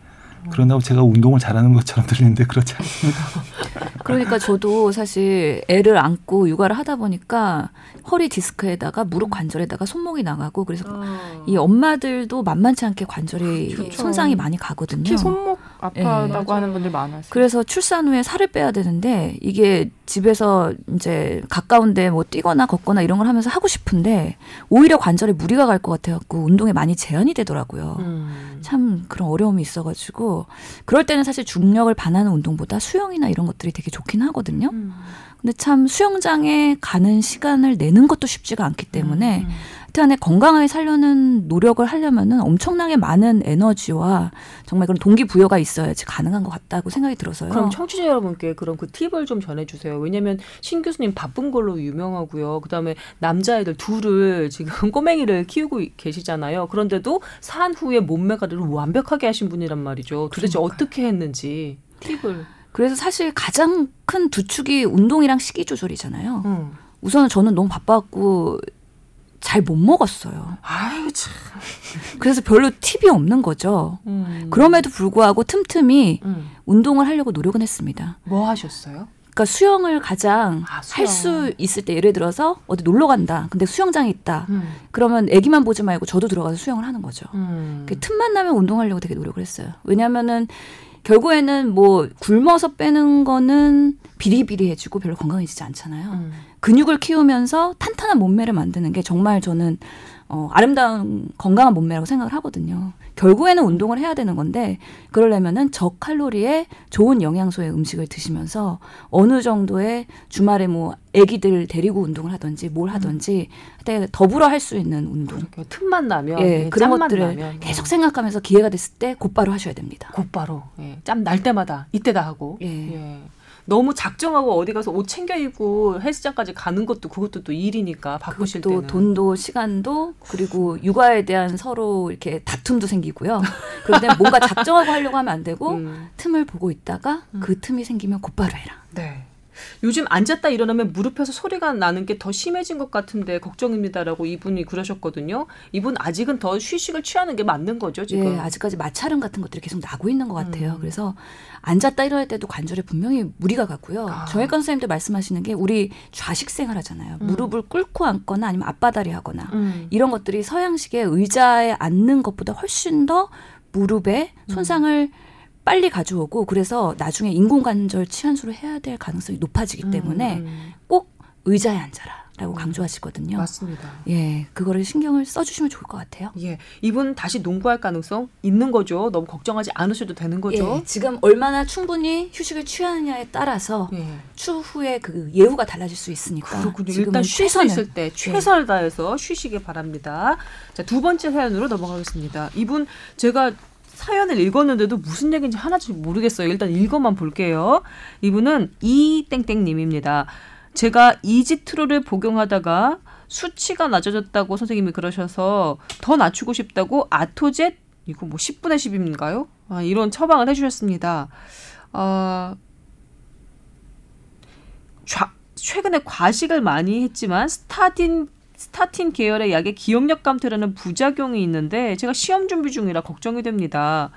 그런다고 제가 운동을 잘하는 것처럼 들리는데 그렇지 않습니다. *laughs* 그러니까 저도 사실 애를 안고 육아를 하다 보니까 허리 디스크에다가 무릎 관절에다가 손목이 나가고 그래서 어. 이 엄마들도 만만치 않게 관절이 그렇죠. 손상이 많이 가거든요. 특히 손목 아파다고 네. 하는 분들 많아요. 그래서 출산 후에 살을 빼야 되는데 이게 집에서 이제 가까운데 뭐 뛰거나 걷거나 이런 걸 하면서 하고 싶은데 오히려 관절에 무리가 갈 것 같아갖고 운동에 많이 제한이 되더라고요. 음. 참 그런 어려움이 있어가지고 그럴 때는 사실 중력을 반하는 운동보다 수영이나 이런 것들이 되게 좋긴 하거든요. 음. 근데 참 수영장에 가는 시간을 내는 것도 쉽지가 않기 때문에 음. 하여튼 건강하게 살려는 노력을 하려면은 엄청나게 많은 에너지와 정말 그런 동기부여가 있어야지 가능한 것 같다고 생각이 들어서요. 그럼 청취자 여러분께 그런 그 팁을 좀 전해주세요. 왜냐하면 신 교수님 바쁜 걸로 유명하고요. 그다음에 남자애들 둘을 지금 *laughs* 꼬맹이를 키우고 계시잖아요. 그런데도 산 후에 몸매가 완벽하게 하신 분이란 말이죠. 도대체 그러니까요. 어떻게 했는지 팁을. 그래서 사실 가장 큰 두 축이 운동이랑 식이 조절이잖아요. 음. 우선은 저는 너무 바빠갖고 잘 못 먹었어요. 아유 참. 그래서 별로 팁이 없는 거죠. 음. 그럼에도 불구하고 틈틈이 음. 운동을 하려고 노력은 했습니다. 뭐 하셨어요? 그러니까 수영을 가장 아, 수영. 할수 있을 때 예를 들어서 어디 놀러 간다. 근데 수영장이 있다. 음. 그러면 애기만 보지 말고 저도 들어가서 수영을 하는 거죠. 음. 그 틈만 나면 운동하려고 되게 노력을 했어요. 왜냐하면은 결국에는 뭐 굶어서 빼는 거는 비리비리해지고 별로 건강해지지 않잖아요. 음. 근육을 키우면서 탄탄한 몸매를 만드는 게 정말 저는 어, 아름다운 건강한 몸매라고 생각을 하거든요. 결국에는 운동을 해야 되는 건데 그러려면은 저칼로리의 좋은 영양소의 음식을 드시면서 어느 정도의 주말에 뭐 아기들 데리고 운동을 하든지 뭘 음. 하든지 음. 더불어 할 수 있는 운동. 틈만 나면 예, 그런 것들을 나면. 계속 생각하면서 기회가 됐을 때 곧바로 하셔야 됩니다. 곧바로 예, 짬 날 때마다 이때다 하고. 예. 예. 너무 작정하고 어디 가서 옷 챙겨 입고 헬스장까지 가는 것도 그것도 또 일이니까 바쁘실 때는 돈도 시간도 그리고 육아에 대한 서로 이렇게 다툼도 생기고요. 그런데 뭔가 작정하고 하려고 하면 안 되고 음. 틈을 보고 있다가 음. 그 틈이 생기면 곧바로 해라. 네. 요즘 앉았다 일어나면 무릎에서 소리가 나는 게 더 심해진 것 같은데 걱정입니다라고 이분이 그러셨거든요. 이분 아직은 더 휴식을 취하는 게 맞는 거죠 지금. 네, 아직까지 마찰음 같은 것들이 계속 나고 있는 것 같아요. 음. 그래서 앉았다 일어날 때도 관절에 분명히 무리가 가고요. 아. 정혜권 선생님도 말씀하시는 게 우리 좌식 생활하잖아요. 음. 무릎을 꿇고 앉거나 아니면 앞바다리 하거나 음. 이런 것들이 서양식의 의자에 앉는 것보다 훨씬 더 무릎에 음. 손상을 빨리 가져오고 그래서 나중에 인공관절 치환술을 해야 될 가능성이 높아지기 음, 때문에 음. 꼭 의자에 앉아라. 라고 음. 강조하시거든요. 맞습니다. 예, 그거를 신경을 써주시면 좋을 것 같아요. 예, 이분 다시 농구할 가능성 있는 거죠. 너무 걱정하지 않으셔도 되는 거죠. 예, 지금 얼마나 충분히 휴식을 취하느냐에 따라서 예. 추후에 그 예후가 달라질 수 있으니까. 그렇군요. 일단 쉴수 있을 때 예. 최선을 다해서 쉬시길 바랍니다. 자, 두 번째 사연으로 넘어가겠습니다. 이분 제가 사연을 읽었는데도 무슨 얘기인지 하나도 모르겠어요. 일단 읽어만 볼게요. 이분은 이땡땡님입니다. 제가 이지트로를 복용하다가 수치가 낮아졌다고 선생님이 그러셔서 더 낮추고 싶다고 아토젯 이거 뭐 10분의 10인가요? 아, 이런 처방을 해주셨습니다. 어, 좌, 최근에 과식을 많이 했지만 스타딘 스타틴 계열의 약에 기억력 감퇴라는 부작용이 있는데 제가 시험 준비 중이라 걱정이 됩니다.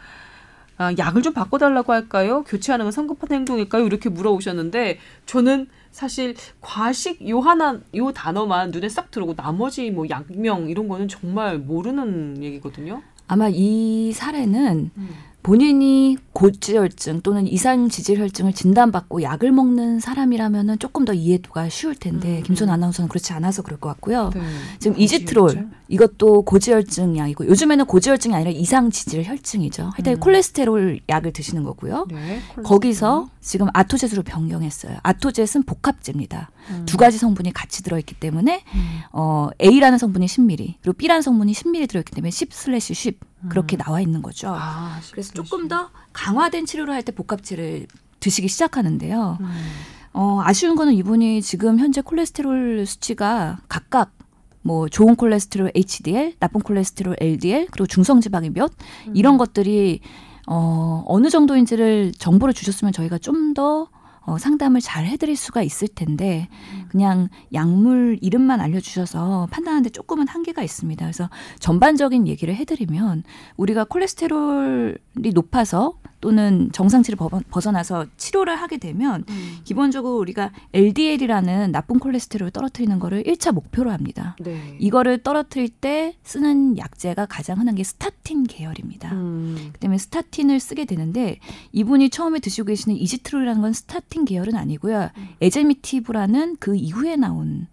아, 약을 좀 바꿔달라고 할까요? 교체하는 건 성급한 행동일까요? 이렇게 물어오셨는데 저는 사실 과식 요 하나 요 단어만 눈에 싹 들어오고 나머지 뭐 약명 이런 거는 정말 모르는 얘기거든요. 아마 이 사례는 음. 본인이 고지혈증 또는 이상 지질혈증을 진단받고 약을 먹는 사람이라면은 조금 더 이해도가 쉬울 텐데 음. 김선 아나운서는 그렇지 않아서 그럴 것 같고요. 네. 지금 이지트롤 이것도 고지혈증 약이고 요즘에는 고지혈증이 아니라 이상 지질혈증이죠. 하여튼 음. 콜레스테롤 약을 드시는 거고요. 네, 거기서 지금 아토젯으로 변경했어요. 아토젯은 복합제입니다. 음. 두 가지 성분이 같이 들어있기 때문에 음. 어, A라는 성분이 10ml 그리고 B라는 성분이 10ml 들어있기 때문에 10/10 그렇게 음. 나와 있는 거죠. 아, 그래서 조금 더 강화된 치료를 할 때 복합제를 드시기 시작하는데요. 음. 어, 아쉬운 거는 이분이 지금 현재 콜레스테롤 수치가 각각 뭐 좋은 콜레스테롤 HDL, 나쁜 콜레스테롤 LDL, 그리고 중성 지방의 몇 음. 이런 것들이 어, 어느 정도인지를 정보를 주셨으면 저희가 좀더 어, 상담을 잘 해드릴 수가 있을 텐데 그냥 약물 이름만 알려주셔서 판단하는데 조금은 한계가 있습니다. 그래서 전반적인 얘기를 해드리면 우리가 콜레스테롤이 높아서 또는 정상치를 벗어나서 치료를 하게 되면 음. 기본적으로 우리가 LDL이라는 나쁜 콜레스테롤을 떨어뜨리는 거를 1차 목표로 합니다. 네. 이거를 떨어뜨릴 때 쓰는 약제가 가장 흔한 게 스타틴 계열입니다. 음. 그다음에 스타틴을 쓰게 되는데 이분이 처음에 드시고 계시는 이지트롤이라는 건 스타틴 계열은 아니고요. 음. 에제티미브라는 그 이후에 나온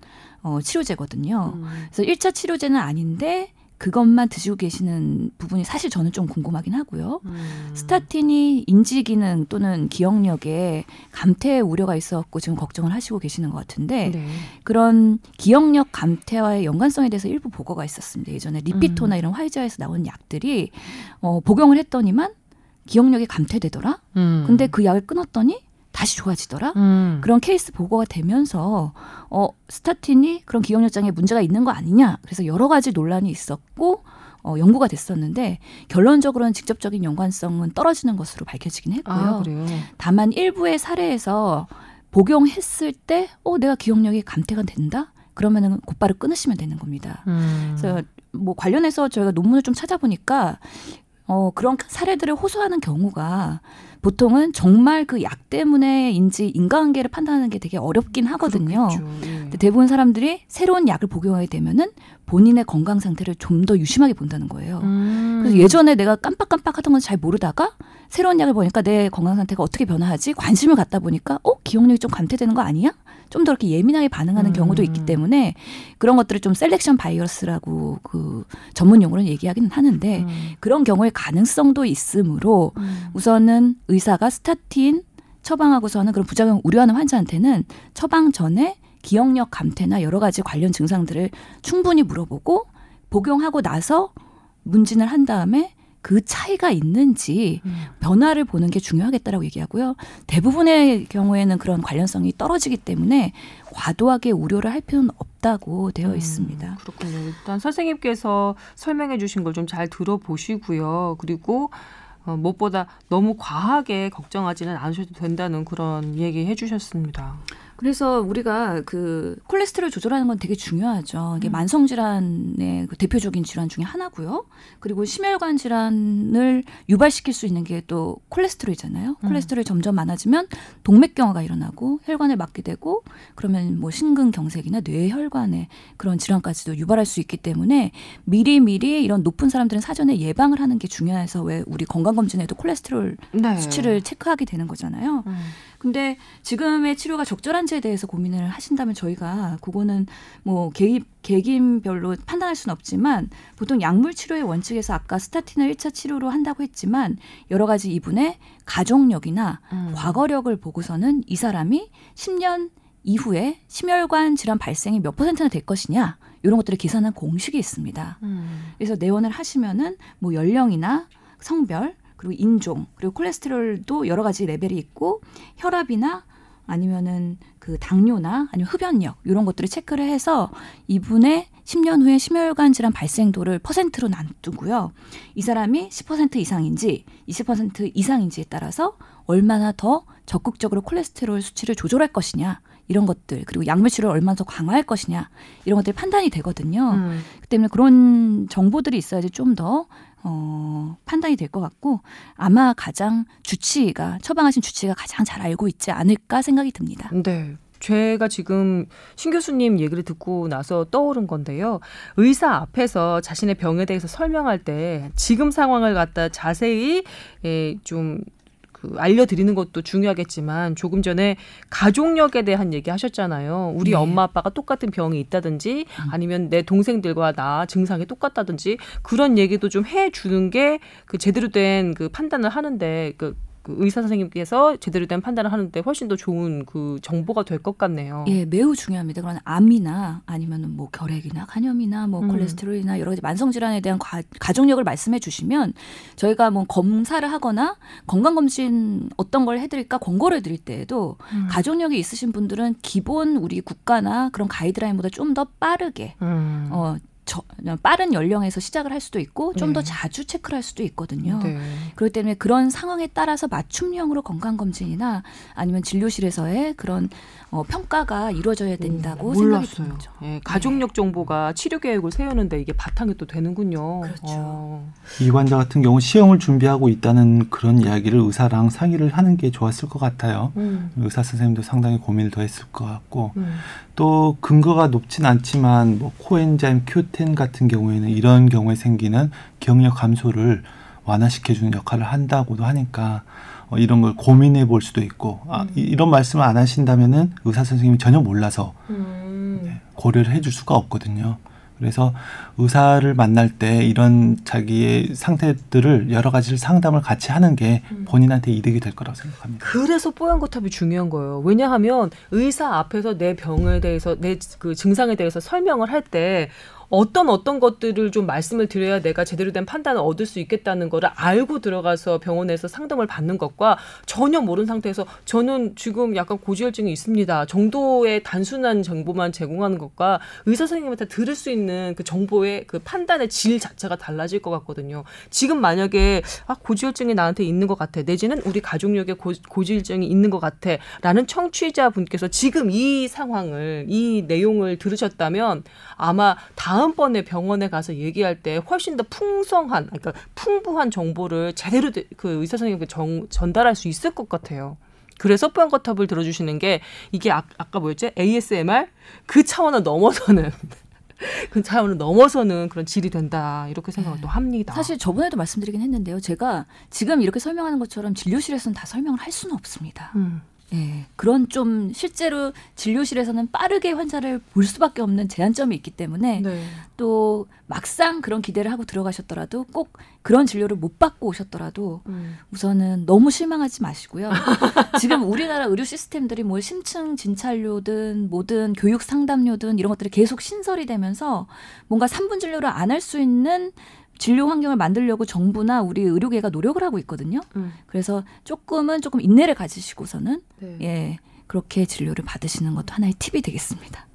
어, 치료제거든요. 음. 그래서 1차 치료제는 아닌데 그것만 드시고 계시는 부분이 사실 저는 좀 궁금하긴 하고요. 음. 스타틴이 인지 기능 또는 기억력에 감퇴 우려가 있어갖고 지금 걱정을 하시고 계시는 것 같은데 네. 그런 기억력 감퇴와의 연관성에 대해서 일부 보고가 있었습니다. 예전에 리피토나 음. 이런 화이자에서 나온 약들이 어, 복용을 했더니만 기억력이 감퇴되더라. 음. 근데 그 약을 끊었더니 다시 좋아지더라. 음. 그런 케이스 보고가 되면서 어 스타틴이 그런 기억력장애 문제가 있는 거 아니냐. 그래서 여러 가지 논란이 있었고 어, 연구가 됐었는데 결론적으로는 직접적인 연관성은 떨어지는 것으로 밝혀지긴 했고요. 아, 다만 일부의 사례에서 복용했을 때, 어, 내가 기억력이 감퇴가 된다? 그러면은 곧바로 끊으시면 되는 겁니다. 음. 그래서 뭐 관련해서 저희가 논문을 좀 찾아보니까 어, 그런 사례들을 호소하는 경우가 보통은 정말 그 약 때문에인지 인과관계를 판단하는 게 되게 어렵긴 하거든요. 예. 대부분 사람들이 새로운 약을 복용하게 되면은 본인의 건강 상태를 좀 더 유심하게 본다는 거예요. 음. 그래서 예전에 내가 깜빡깜빡 하던 건 잘 모르다가 새로운 약을 보니까 내 건강 상태가 어떻게 변화하지 관심을 갖다 보니까 어 기억력이 좀 감퇴되는 거 아니야? 좀 더 이렇게 예민하게 반응하는 음. 경우도 있기 때문에 그런 것들을 좀 셀렉션 바이러스라고 그 전문 용어로 얘기하기는 하는데 음. 그런 경우의 가능성도 있으므로 음. 우선은 의사가 스타틴 처방하고서는 그런 부작용 우려하는 환자한테는 처방 전에 기억력 감퇴나 여러 가지 관련 증상들을 충분히 물어보고 복용하고 나서 문진을 한 다음에 그 차이가 있는지 음. 변화를 보는 게 중요하겠다라고 얘기하고요. 대부분의 경우에는 그런 관련성이 떨어지기 때문에 과도하게 우려를 할 필요는 없다고 되어 음, 있습니다. 그렇군요. 일단 선생님께서 설명해 주신 걸 좀 잘 들어보시고요. 그리고 어, 무엇보다 너무 과하게 걱정하지는 않으셔도 된다는 그런 얘기 해주셨습니다. 그래서 우리가 그 콜레스테롤 조절하는 건 되게 중요하죠. 이게 음. 만성 질환의 그 대표적인 질환 중에 하나고요. 그리고 심혈관 질환을 유발시킬 수 있는 게 또 콜레스테롤이잖아요. 음. 콜레스테롤이 점점 많아지면 동맥경화가 일어나고 혈관을 막게 되고 그러면 뭐 심근경색이나 뇌혈관의 그런 질환까지도 유발할 수 있기 때문에 미리미리 이런 높은 사람들은 사전에 예방을 하는 게 중요해서 왜 우리 건강검진에도 콜레스테롤 네. 수치를 체크하게 되는 거잖아요. 음. 근데 지금의 치료가 적절한지에 대해서 고민을 하신다면 저희가 그거는 뭐 개입 개인별로 판단할 수는 없지만 보통 약물 치료의 원칙에서 아까 스타틴을 1차 치료로 한다고 했지만 여러 가지 이분의 가족력이나 음. 과거력을 보고서는 이 사람이 10년 이후에 심혈관 질환 발생이 몇 퍼센트나 될 것이냐 이런 것들을 계산한 공식이 있습니다. 음. 그래서 내원을 하시면은 뭐 연령이나 성별 그리고 인종, 그리고 콜레스테롤도 여러 가지 레벨이 있고 혈압이나 아니면은 그 당뇨나 아니면 흡연력 이런 것들을 체크를 해서 이분의 10년 후에 심혈관 질환 발생도를 퍼센트로 나누고요. 이 사람이 10% 이상인지 20% 이상인지에 따라서 얼마나 더 적극적으로 콜레스테롤 수치를 조절할 것이냐 이런 것들 그리고 약물 치료를 얼마나 더 강화할 것이냐 이런 것들이 판단이 되거든요. 음. 그 때문에 그런 정보들이 있어야지 좀 더 어, 판단이 될 것 같고 아마 가장 주치의가 처방하신 주치의가 가장 잘 알고 있지 않을까 생각이 듭니다. 네. 제가 지금 신 교수님 얘기를 듣고 나서 떠오른 건데요. 의사 앞에서 자신의 병에 대해서 설명할 때 지금 상황을 갖다 자세히 예, 좀 그 알려드리는 것도 중요하겠지만 조금 전에 가족력에 대한 얘기 하셨잖아요. 우리 네. 엄마 아빠가 똑같은 병이 있다든지 음. 아니면 내 동생들과 나 증상이 똑같다든지 그런 얘기도 좀 해주는 게 그 제대로 된 그 판단을 하는데 그 그 의사 선생님께서 제대로 된 판단을 하는데 훨씬 더 좋은 그 정보가 될 것 같네요. 예, 매우 중요합니다. 그런 암이나 아니면은 뭐 결핵이나 간염이나 뭐 음. 콜레스테롤이나 여러 가지 만성 질환에 대한 과, 가족력을 말씀해 주시면 저희가 뭐 검사를 하거나 건강 검진 어떤 걸 해드릴까 권고를 해드릴 때에도 음. 가족력이 있으신 분들은 기본 우리 국가나 그런 가이드라인보다 좀 더 빠르게 음. 어 저, 빠른 연령에서 시작을 할 수도 있고 좀더 네. 자주 체크를 할 수도 있거든요. 네. 그렇기 때문에 그런 상황에 따라서 맞춤형으로 건강검진이나 아니면 진료실에서의 그런 어, 평가가 이루어져야 된다고 오, 생각이 듭니다. 예, 가족력 정보가 치료 계획을 세우는데 이게 바탕이 또 되는군요. 그렇죠. 어. 이 환자 같은 경우 시험을 준비하고 있다는 그런 이야기를 의사랑 상의를 하는 게 좋았을 것 같아요. 음. 의사 선생님도 상당히 고민을 더 했을 것 같고 음. 또 근거가 높진 않지만 뭐 코엔자임 큐텐 같은 경우에는 이런 경우에 생기는 기억력 감소를 완화시켜주는 역할을 한다고도 하니까 어, 이런 걸 고민해 볼 수도 있고 아, 음. 이런 말씀을 안 하신다면은 의사 선생님이 전혀 몰라서 음. 네, 고려를 해줄 수가 없거든요. 그래서 의사를 만날 때 이런 자기의 상태들을 여러 가지를 상담을 같이 하는 게 음. 본인한테 이득이 될 거라고 생각합니다. 그래서 뽀얀거탑이 중요한 거예요. 왜냐하면 의사 앞에서 내 병에 대해서 내 그 증상에 대해서 설명을 할 때 어떤 어떤 것들을 좀 말씀을 드려야 내가 제대로 된 판단을 얻을 수 있겠다는 거를 알고 들어가서 병원에서 상담을 받는 것과 전혀 모르는 상태에서 저는 지금 약간 고지혈증이 있습니다. 정도의 단순한 정보만 제공하는 것과 의사 선생님한테 들을 수 있는 그 정보의 그 판단의 질 자체가 달라질 것 같거든요. 지금 만약에 아 고지혈증이 나한테 있는 것 같아. 내지는 우리 가족력에 고, 고지혈증이 있는 것 같아.라는 청취자분께서 지금 이 상황을 이 내용을 들으셨다면 아마 다음 번에 병원에 가서 얘기할 때 훨씬 더 풍성한 그러니까 풍부한 정보를 제대로 그 의사 선생님께 정, 전달할 수 있을 것 같아요. 그래서 뽀얀거탑을 들어주시는 게 이게 아, 아까 뭐였지? ASMR 그 차원을 넘어서는 *laughs* 그 차원을 넘어서는 그런 질이 된다 이렇게 생각을 또 합니다. 사실 저번에도 말씀드리긴 했는데요. 제가 지금 이렇게 설명하는 것처럼 진료실에서는 다 설명을 할 수는 없습니다. 음. 예, 그런 좀 실제로 진료실에서는 빠르게 환자를 볼 수밖에 없는 제한점이 있기 때문에 네. 또 막상 그런 기대를 하고 들어가셨더라도 꼭 그런 진료를 못 받고 오셨더라도 음. 우선은 너무 실망하지 마시고요. *laughs* 지금 우리나라 의료 시스템들이 뭐 심층 진찰료든 뭐든 교육 상담료든 이런 것들이 계속 신설이 되면서 뭔가 3분 진료를 안 할 수 있는 진료 환경을 만들려고 정부나 우리 의료계가 노력을 하고 있거든요. 음. 그래서 조금은 조금 인내를 가지시고서는 네. 예 그렇게 진료를 받으시는 것도 하나의 팁이 되겠습니다.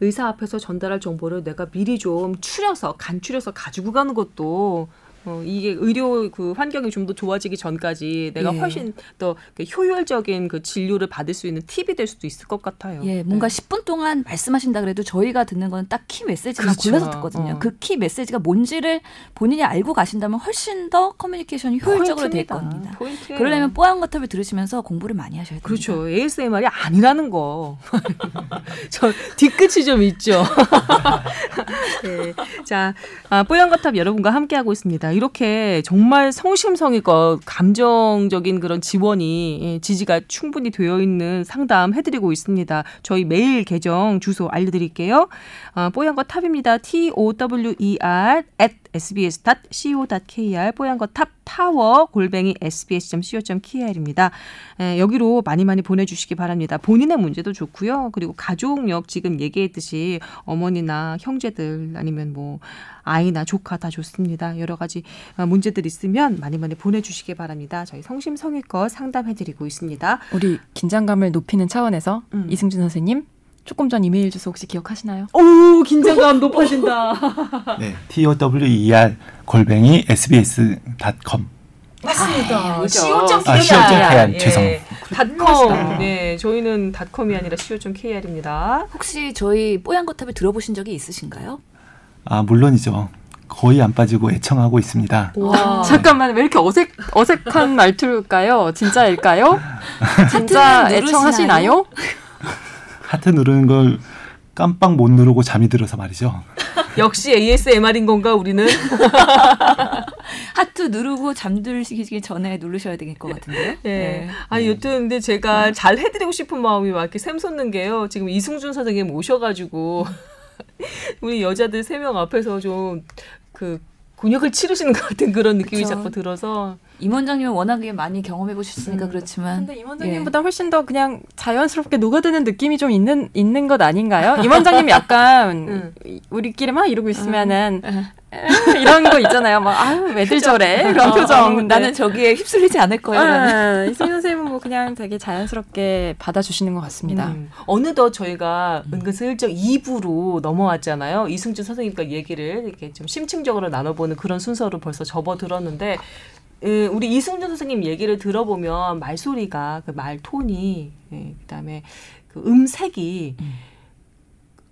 의사 앞에서 전달할 정보를 내가 미리 좀 추려서 간추려서 가지고 가는 것도 어, 이게 의료 그 환경이 좀 더 좋아지기 전까지 내가 예. 훨씬 더그 효율적인 그 진료를 받을 수 있는 팁이 될 수도 있을 것 같아요. 예, 뭔가 네. 10분 동안 말씀하신다 그래도 저희가 듣는 건 딱 키 메시지만 그렇죠. 골라서 듣거든요. 어. 그키 메시지가 뭔지를 본인이 알고 가신다면 훨씬 더 커뮤니케이션이 효율적으로 될 겁니다. 포인트예요. 그러려면 뽀얀 거탑을 들으시면서 공부를 많이 하셔야 됩니다. 그렇죠. ASMR이 아니라는 거. *laughs* 저 뒤끝이 좀 있죠. *laughs* 네. 자, 아, 뽀얀 거탑 여러분과 함께하고 있습니다. 이렇게 정말 성심성의껏 감정적인 그런 지원이 예, 지지가 충분히 되어 있는 상담 해드리고 있습니다. 저희 메일 계정 주소 알려드릴게요. 어, 뽀얀 거 탑입니다. T O W E R at sbs.co.kr 뽀얀 거 탑 타워 골뱅이 sbs.co.kr입니다. 에, 여기로 많이 많이 보내주시기 바랍니다. 본인의 문제도 좋고요. 그리고 가족력 지금 얘기했듯이 어머니나 형제들 아니면 뭐 아이나 조카 다 좋습니다. 여러 가지 어, 문제들 있으면 많이 많이 보내주시기 바랍니다. 저희 성심성의껏 상담해드리고 있습니다. 우리 긴장감을 높이는 차원에서 음. 이승준 선생님 조금 전 이메일 주소 혹시 기억하시나요? 오 긴장감 높아진다. *laughs* 네, t o w e r 골뱅이 sbs.com. 맞습니다. 아, co.kr. 아, 죄송. 예. 닷컴. 네, 저희는 닷컴이 아니라 co.kr입니다. 혹시 저희 뽀얀 거탑을 들어보신 적이 있으신가요? 아 물론이죠. 거의 안 빠지고 애청하고 있습니다. 와. 잠깐만 왜 이렇게 어색 어색한 말투일까요? 진짜일까요? *laughs* 진짜 애청하시나요? 하트 누르는 걸 깜빡 못 누르고 잠이 들어서 말이죠. 역시 ASMR인 건가 우리는? *laughs* 하트 누르고 잠들시기 전에 누르셔야 될것 같은데. 네. 네. 아니 여튼 근데 제가 네. 잘 해드리고 싶은 마음이 막 이렇게 샘솟는 게요. 지금 이승준 선생님 오셔가지고 *laughs* 우리 여자들 세 명 앞에서 좀 그 곤욕을 치르시는 것 같은 그런 느낌이 그쵸. 자꾸 들어서 임 원장님은 워낙에 많이 경험해 보셨으니까 음. 그렇지만 근데 임 원장님보다 예. 훨씬 더 그냥 자연스럽게 녹아드는 느낌이 좀 있는 있는 것 아닌가요? 임 원장님 약간 *laughs* 음. 우리끼리 막 이러고 있으면은 음. 이런 거 있잖아요. 막 아유 왜들 저래 *laughs* 그런 어, 표정. 어, 나는 저기에 휩쓸리지 않을 거예요. 이승 선생님은 뭐 그냥 되게 자연스럽게 받아주시는 것 같습니다. 음. 어느덧 저희가 은근슬쩍 2부로 넘어왔잖아요. 이승준 선생님과 얘기를 이렇게 좀 심층적으로 나눠보는 그런 순서로 벌써 접어들었는데 우리 이승준 선생님 얘기를 들어보면 말소리가 그 말 톤이 예, 그다음에 그 음색이 음.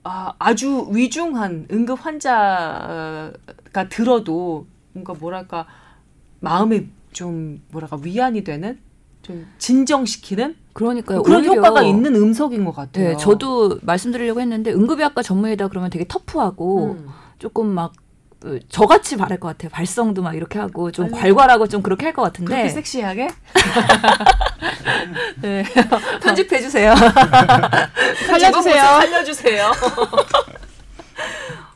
아, 아주 위중한 응급 환자가 들어도 뭔가 뭐랄까 마음에 좀 뭐랄까 위안이 되는 좀 진정시키는 그러니까요. 그런 효과가 있는 음성인 것 같아요. 네, 저도 말씀드리려고 했는데 응급의학과 전문의다 그러면 되게 터프하고 음. 조금 막그 저같이 바랄 것 같아요. 발성도 막 이렇게 하고 좀 괄괄하고 좀 그렇게 할 것 같은데. 그렇게 섹시하게? *laughs* 네. 편집해 주세요. *laughs* 살려주세요. 살려주세요. *laughs*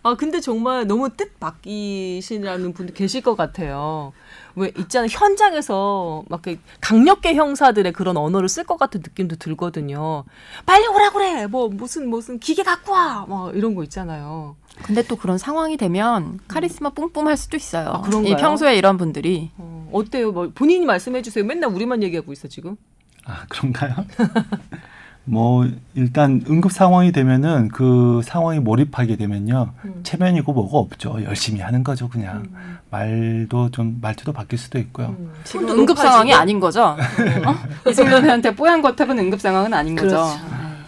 아 근데 정말 너무 뜻밖이시라는 분도 계실 것 같아요. 왜 있잖아요 현장에서 막 강력계 형사들의 그런 언어를 쓸 것 같은 느낌도 들거든요. 빨리 오라 그래. 뭐 무슨 무슨 기계 갖고 와. 뭐 이런 거 있잖아요. 근데 또 그런 상황이 되면 카리스마 뿜뿜할 수도 있어요. 아, 그런가요? 이 평소에 이런 분들이 어, 어때요? 뭐 본인이 말씀해 주세요. 맨날 우리만 얘기하고 있어 지금. 아 그런가요? *laughs* 뭐 일단 응급 상황이 되면은 그 상황에 몰입하게 되면요 음. 체면이고 뭐가 없죠 열심히 하는 거죠 그냥 음. 말도 좀 말투도 바뀔 수도 있고요 음. 지금 응급 상황이 아닌 거죠 어? 이승윤한테 뽀얀 거탑은 응급 상황은 아닌 그렇죠.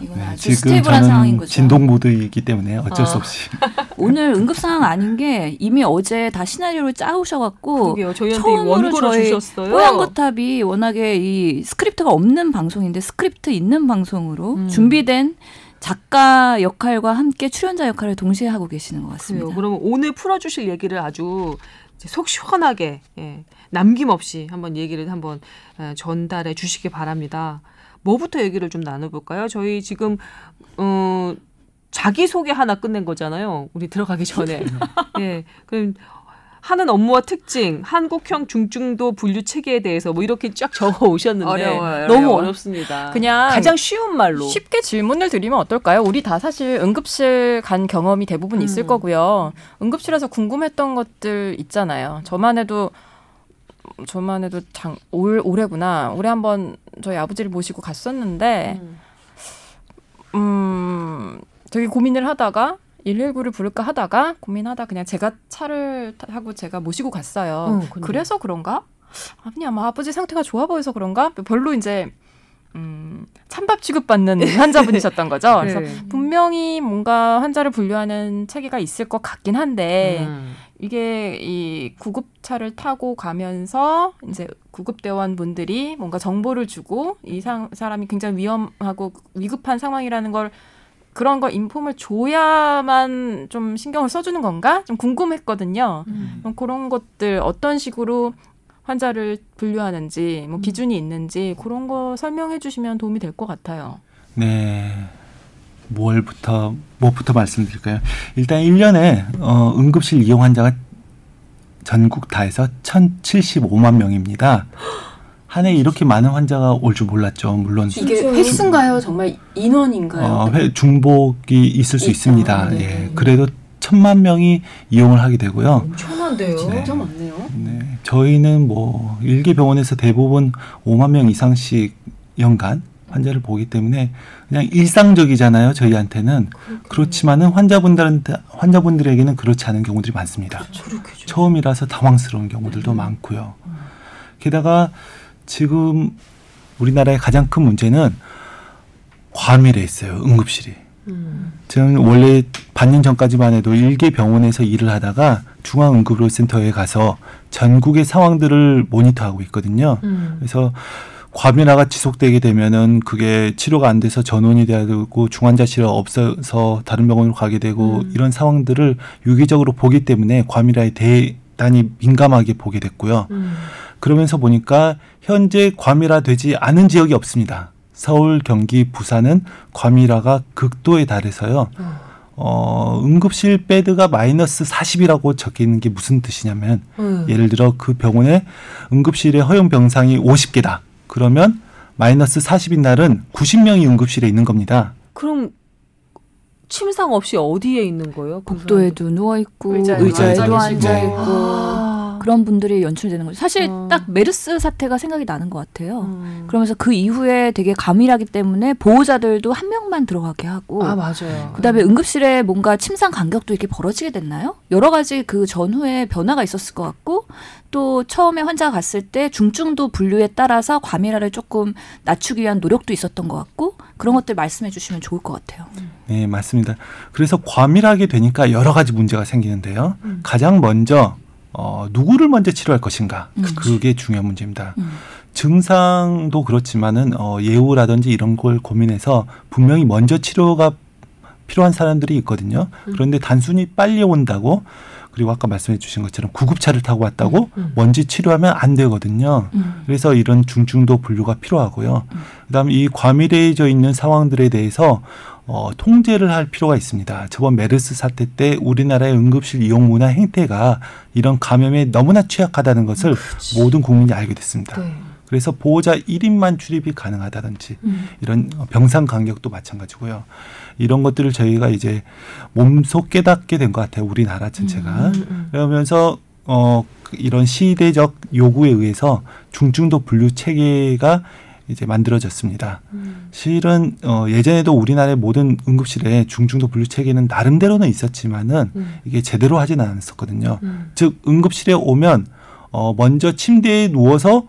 이건 네, 아주 stable한 상황인 거죠. 진동 모드이기 때문에 어쩔 어. 수 없이. *laughs* 오늘 응급 상황 아닌 게 이미 어제 다 시나리오를 짜오셔갖고 처음으로 저희 주셨어요. 뽀얀거탑이 워낙에 이 스크립트가 없는 방송인데 스크립트 있는 방송으로 음. 준비된 작가 역할과 함께 출연자 역할을 동시에 하고 계시는 것 같습니다. 그래요. 그러면 오늘 풀어주실 얘기를 아주 속 시원하게 예, 남김없이 한번 얘기를 한번 예, 전달해 주시기 바랍니다. 뭐부터 얘기를 좀 나눠볼까요? 저희 지금 어 자기 소개 하나 끝낸 거잖아요. 우리 들어가기 전에. *laughs* 예. 그럼 하는 업무와 특징, 한국형 중증도 분류 체계에 대해서 뭐 이렇게 쫙 적어 오셨는데 어려워요, 너무 어려워. 어렵습니다. 그냥 가장 쉬운 말로 쉽게 질문을 드리면 어떨까요? 우리 다 사실 응급실 간 경험이 대부분 있을 음. 거고요. 응급실에서 궁금했던 것들 있잖아요. 저만 해도 저만 해도 장, 올, 올해구나. 올해 한번 저희 아버지를 모시고 갔었는데, 음, 음 되게 고민을 하다가, 119를 부를까 하다가, 고민하다 그냥 제가 차를 타고 제가 모시고 갔어요. 어, 그래서 그런가? 아니, 아마 아버지 상태가 좋아 보여서 그런가? 별로 이제, 음, 찬밥 취급받는 *laughs* 환자분이셨던 거죠. 네. 그래서 분명히 뭔가 환자를 분류하는 체계가 있을 것 같긴 한데, 음. 이게 이 구급차를 타고 가면서 이제 구급대원 분들이 뭔가 정보를 주고 이 상, 사람이 굉장히 위험하고 위급한 상황이라는 걸 그런 거 인폼을 줘야만 좀 신경을 써주는 건가? 좀 궁금했거든요. 음. 그런 것들 어떤 식으로 환자를 분류하는지 뭐 음. 기준이 있는지 그런 거 설명해 주시면 도움이 될 것 같아요. 네. 뭘부터 뭐부터 말씀드릴까요? 일단 1년에 어, 응급실 이용 환자가 전국 다 해서 1,075만 명입니다. 한 해 이렇게 많은 환자가 올 줄 몰랐죠. 물론 이게 횟수인가요? 정말 인원인가요? 어, 회, 중복이 있을 수 있습니다. 네. 예. 그래도 천만 명이 이용을 하게 되고요. 엄청난데요. 네. 진짜 많네요. 네. 저희는 뭐 일개 병원에서 대부분 5만 명 이상씩 연간 환자를 보기 때문에 그냥 일상적이잖아요. 저희한테는. 그렇지만은 환자분들한테 환자분들에게는 그렇지 않은 경우들이 많습니다. 그렇죠. 처음이라서 당황스러운 경우들도 음. 많고요. 음. 게다가 지금 우리나라의 가장 큰 문제는 과밀해 있어요. 응급실이. 음. 저는 원래 반년 전까지만 해도 일개 병원에서 일을 하다가 중앙응급의료센터에 가서 전국의 상황들을 모니터하고 있거든요. 음. 그래서 과민화가 지속되게 되면은 그게 치료가 안 돼서 전원이 되고 중환자실이 없어서 다른 병원으로 가게 되고 음. 이런 상황들을 유기적으로 보기 때문에 과밀화에 대단히 민감하게 보게 됐고요. 음. 그러면서 보니까 현재 과밀화되지 않은 지역이 없습니다. 서울, 경기, 부산은 과밀화가 극도에 달해서요. 어. 어, 응급실 베드가 마이너스 40이라고 적혀 있는 게 무슨 뜻이냐면, 음. 예를 들어 그 병원에 응급실에 허용 병상이 50개다. 그러면 마이너스 40인 날은 90명이 응급실에 있는 겁니다. 그럼 침상 없이 어디에 있는 거예요? 복도에도 누워 있고 의자에도 앉아 있고 아. 그런 분들이 연출되는 거죠. 사실 어. 딱 메르스 사태가 생각이 나는 것 같아요. 음. 그러면서 그 이후에 되게 가밀하기 때문에 보호자들도 한 명만 들어가게 하고 아 맞아요. 그다음에 응급실에 뭔가 침상 간격도 이렇게 벌어지게 됐나요? 여러 가지 그 전후에 변화가 있었을 것 같고 또 처음에 환자가 갔을 때 중증도 분류에 따라서 과밀화를 조금 낮추기 위한 노력도 있었던 것 같고 그런 것들 말씀해 주시면 좋을 것 같아요. 네, 맞습니다. 그래서 과밀하게 되니까 여러 가지 문제가 생기는데요. 음. 가장 먼저 어, 누구를 먼저 치료할 것인가 음. 그게 중요한 문제입니다. 음. 증상도 그렇지만은 어, 예후라든지 이런 걸 고민해서 분명히 먼저 치료가 필요한 사람들이 있거든요. 음. 그런데 단순히 빨리 온다고 그리고 아까 말씀해 주신 것처럼 구급차를 타고 왔다고 음, 음. 먼지 치료하면 안 되거든요. 음. 그래서 이런 중증도 분류가 필요하고요. 음. 그다음에 이 과밀해져 있는 상황들에 대해서 어, 통제를 할 필요가 있습니다. 저번 메르스 사태 때 우리나라의 응급실 이용 문화 행태가 이런 감염에 너무나 취약하다는 것을 그렇지. 모든 국민이 알게 됐습니다. 네. 그래서 보호자 1인만 출입이 가능하다든지 음. 이런 병상 간격도 마찬가지고요. 이런 것들을 저희가 이제 몸소 깨닫게 된 것 같아요. 우리나라 전체가. 음, 음, 음. 그러면서 어 이런 시대적 요구에 의해서 중증도 분류 체계가 이제 만들어졌습니다. 음. 실은 어 예전에도 우리나라의 모든 응급실에 중증도 분류 체계는 나름대로는 있었지만은 음. 이게 제대로 하지는 않았었거든요. 음. 즉 응급실에 오면 어 먼저 침대에 누워서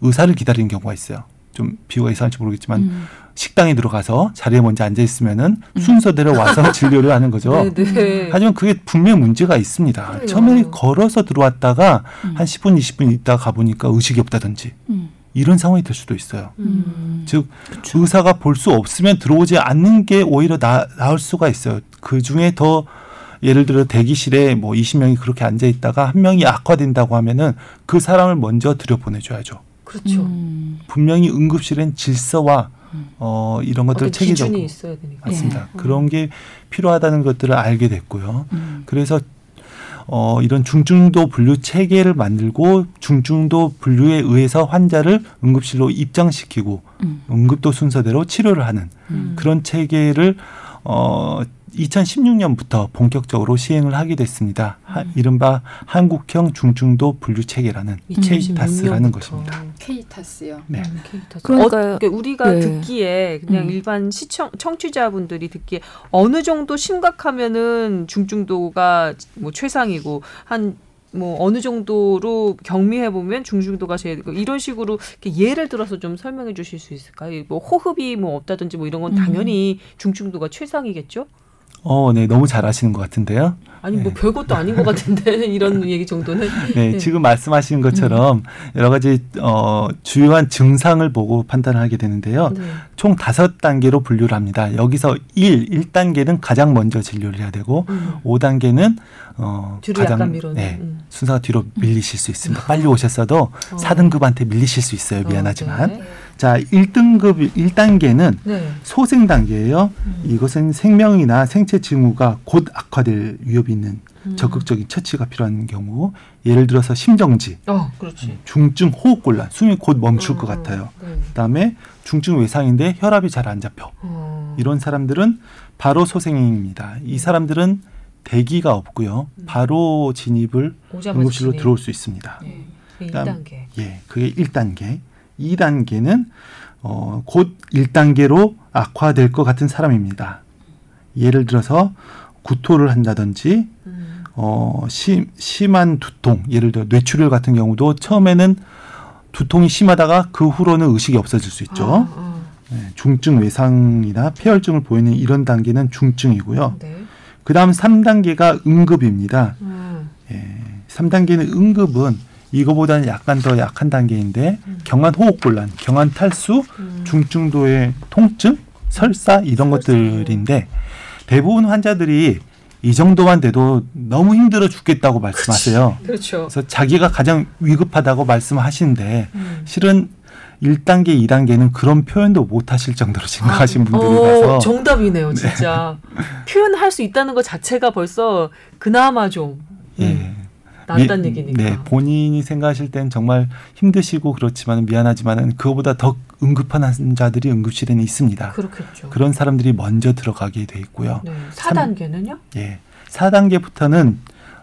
의사를 기다리는 경우가 있어요. 좀 비유가 이상할지 모르겠지만 음. 식당에 들어가서 자리에 먼저 앉아 있으면은 음. 순서대로 와서 *laughs* 진료를 하는 거죠. 네네. 네. 하지만 그게 분명 문제가 있습니다. 그래요. 처음에 걸어서 들어왔다가 음. 한 10분, 20분 있다 가 보니까 의식이 없다든지 음. 이런 상황이 될 수도 있어요. 음. 즉 그쵸. 의사가 볼 수 없으면 들어오지 않는 게 오히려 나, 나을 수가 있어요. 그 중에 더 예를 들어 대기실에 뭐 20명이 그렇게 앉아 있다가 한 명이 악화된다고 하면은 그 사람을 먼저 들여보내 줘야죠. 그렇죠. 음. 분명히 응급실엔 질서와 음. 어, 이런 것들 체계적으로 맞습니다. 네. 그런 게 필요하다는 것들을 알게 됐고요. 음. 그래서 어, 이런 중증도 분류 체계를 만들고 중증도 분류에 의해서 환자를 응급실로 입장시키고 음. 응급도 순서대로 치료를 하는 음. 그런 체계를 어, 2016년부터 본격적으로 시행을 하게 됐습니다. 하, 음. 이른바 한국형 중증도 분류 체계라는 케이타스라는 것입니다. 케이타스요. 네. 음, 케이타스. 그러니까, 어, 우리가 네. 듣기에 그냥 음. 일반 시청 청취자분들이 듣기에 어느 정도 심각하면은 중증도가 뭐 최상이고 한뭐 어느 정도로 경미해 보면 중증도가 제일 이런 식으로 예를 들어서 좀 설명해 주실 수 있을까요? 뭐 호흡이 뭐 없다든지 뭐 이런 건 당연히 음. 중증도가 최상이겠죠? 어, 네, 너무 잘 아시는 것 같은데요. 아니 뭐 네. 별것도 아닌 것 같은데 *laughs* 이런 얘기 정도는. *laughs* 네, 네, 지금 말씀하신 것처럼 음. 여러 가지 어, 주요한 증상을 보고 판단하게 되는데요. 네. 총 다섯 단계로 분류를 합니다. 여기서 1, 1단계는 가장 먼저 진료를 해야 되고 음. 5단계는 어, 가장 네, 음. 순서가 뒤로 밀리실 수 있습니다. 빨리 *laughs* 오셨어도 어. 4등급한테 밀리실 수 있어요. 미안하지만. 어, 네. 자, 1등급 1단계는 네. 소생 단계예요. 음. 이것은 생명이나 생체 징후가 곧 악화될 위협이 있는 음. 적극적인 처치가 필요한 경우, 예를 들어서 심정지, 어, 그렇지. 중증 호흡 곤란, 숨이 곧 멈출 것 음, 같아요. 네. 그다음에 중증 외상인데 혈압이 잘 안 잡혀. 어. 이런 사람들은 바로 소생입니다. 이 사람들은 대기가 없고요. 음. 바로 진입을 응급실로 들어올 수 있습니다. 네. 1단계. 예, 그게 1단계. 2단계는 어, 곧 1단계로 악화될 것 같은 사람입니다. 예를 들어서 구토를 한다든지 음. 어, 심, 심한 두통, 예를 들어 뇌출혈 같은 경우도 처음에는 두통이 심하다가 그 후로는 의식이 없어질 수 있죠. 아, 아. 네, 중증 외상이나 폐혈증을 보이는 이런 단계는 중증이고요. 네. 그 다음 3단계가 응급입니다. 음. 예, 3단계는 응급은 이거보다는 약간 더 약한 단계인데 음. 경한 호흡곤란, 경한 탈수, 음. 중증도의 통증, 설사 이런. 것들인데 대부분 환자들이 이 정도만 돼도 너무 힘들어 죽겠다고 말씀하세요. 그렇죠. 그래서 자기가 가장 위급하다고 말씀하시는데 음. 실은 1단계, 2단계는 그런 표현도 못 하실 정도로 심각하신 아, 분들이라서 어, 정답이네요, 진짜. 네. *laughs* 표현할 수 있다는 것 자체가 벌써 그나마 좀 예. 음. 낫단 얘기니까. 네, 본인이 생각하실 땐 정말 힘드시고 그렇지만 미안하지만은 그거보다 더 응급한 환자들이 응급실에는 있습니다. 그렇겠죠. 그런 사람들이 먼저 들어가게 돼 있고요. 네. 4단계는요? 예. 4단계부터는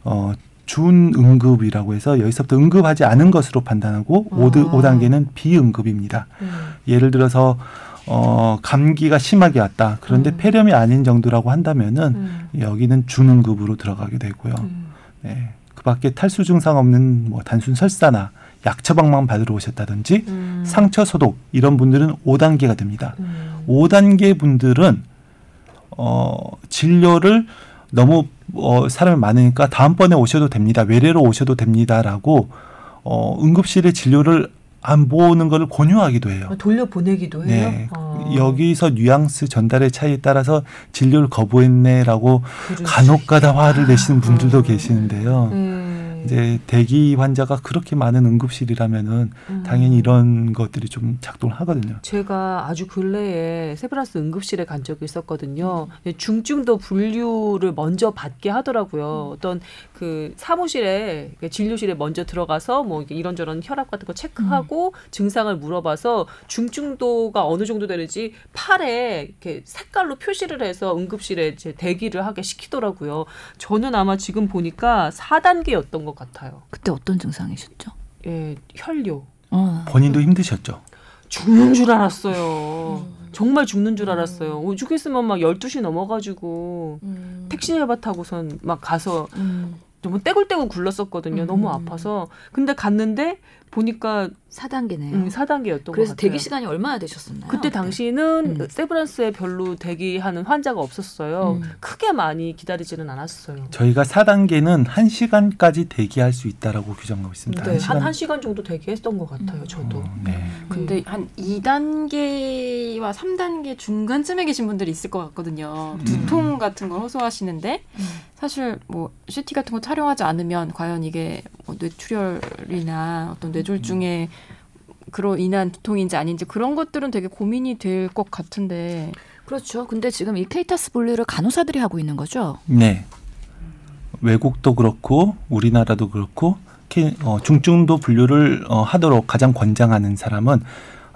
어 준응급이라고 해서 여기서부터 응급하지 않은 것으로 판단하고 아. 5, 5단계는 비응급입니다. 음. 예를 들어서 어, 감기가 심하게 왔다. 그런데 음. 폐렴이 아닌 정도라고 한다면은 음. 여기는 준응급으로 들어가게 되고요. 음. 네. 밖에 탈수 증상 없는 뭐 단순 설사나 약 처방만 받으러 오셨다든지 음. 상처 소독 이런 분들은 5단계가 됩니다. 음. 5단계 분들은 어 진료를 너무 어 사람이 많으니까 다음번에 오셔도 됩니다. 외래로 오셔도 됩니다라고 어 응급실에 진료를 안 보는 것을 권유하기도 해요. 아, 돌려보내기도 해요. 네. 아. 여기서 뉘앙스 전달의 차이에 따라서 진료를 거부했네라고 간혹가다 화를 내시는 분들도 아. 계시는데요. 음. 이제 대기 환자가 그렇게 많은 응급실이라면은 음. 당연히 이런 것들이 좀 작동을 하거든요. 제가 아주 근래에 세브란스 응급실에 간 적이 있었거든요. 음. 중증도 분류를 먼저 받게 하더라고요. 음. 어떤 그 사무실에 진료실에 먼저 들어가서 뭐 이런저런 혈압 같은 거 체크하고 음. 증상을 물어봐서 중증도가 어느 정도 되는지 팔에 이렇게 색깔로 표시를 해서 응급실에 이제 대기를 하게 시키더라고요. 저는 아마 지금 보니까 4단계였던 것 같아요. 그때 어떤 증상이셨죠? 예, 혈뇨. 어. 본인도 힘드셨죠? 죽는 줄 알았어요. 음. 정말 죽는 줄 알았어요. 음. 죽겠으면 막 12시 넘어가지고 음. 택시 해바 타고선 막 가서 음. 너무 떼굴떼굴 굴렀었거든요. 음. 너무 아파서. 근데 갔는데 보니까 4단계네요. 음, 4단계였던 그래서 대기 시간이 얼마나 되셨었나요? 그때 당시는 음. 세브란스에 별로 대기하는 환자가 없었어요. 음. 크게 많이 기다리지는 않았어요. 저희가 4단계는 1시간까지 대기할 수 있다라고 규정하고 있습니다. 네, 1시간. 한 1시간 정도 대기했던 것 같아요, 음. 저도. 어, 네. 음. 근데 한 2단계와 3단계 중간쯤에 계신 분들이 있을 것 같거든요. 음. 두통 같은 걸 호소하시는데 사실 뭐 CT 같은 거 촬영하지 않으면 과연 이게 뭐 뇌출혈이나 어떤 뇌 졸중에 그로 인한 두통인지 아닌지 그런 것들은 되게 고민이 될 것 같은데. 그렇죠. 근데 지금 이 케이타스 분류를 간호사들이 하고 있는 거죠? 네. 외국도 그렇고 우리나라도 그렇고 어, 중증도 분류를 어, 하도록 가장 권장하는 사람은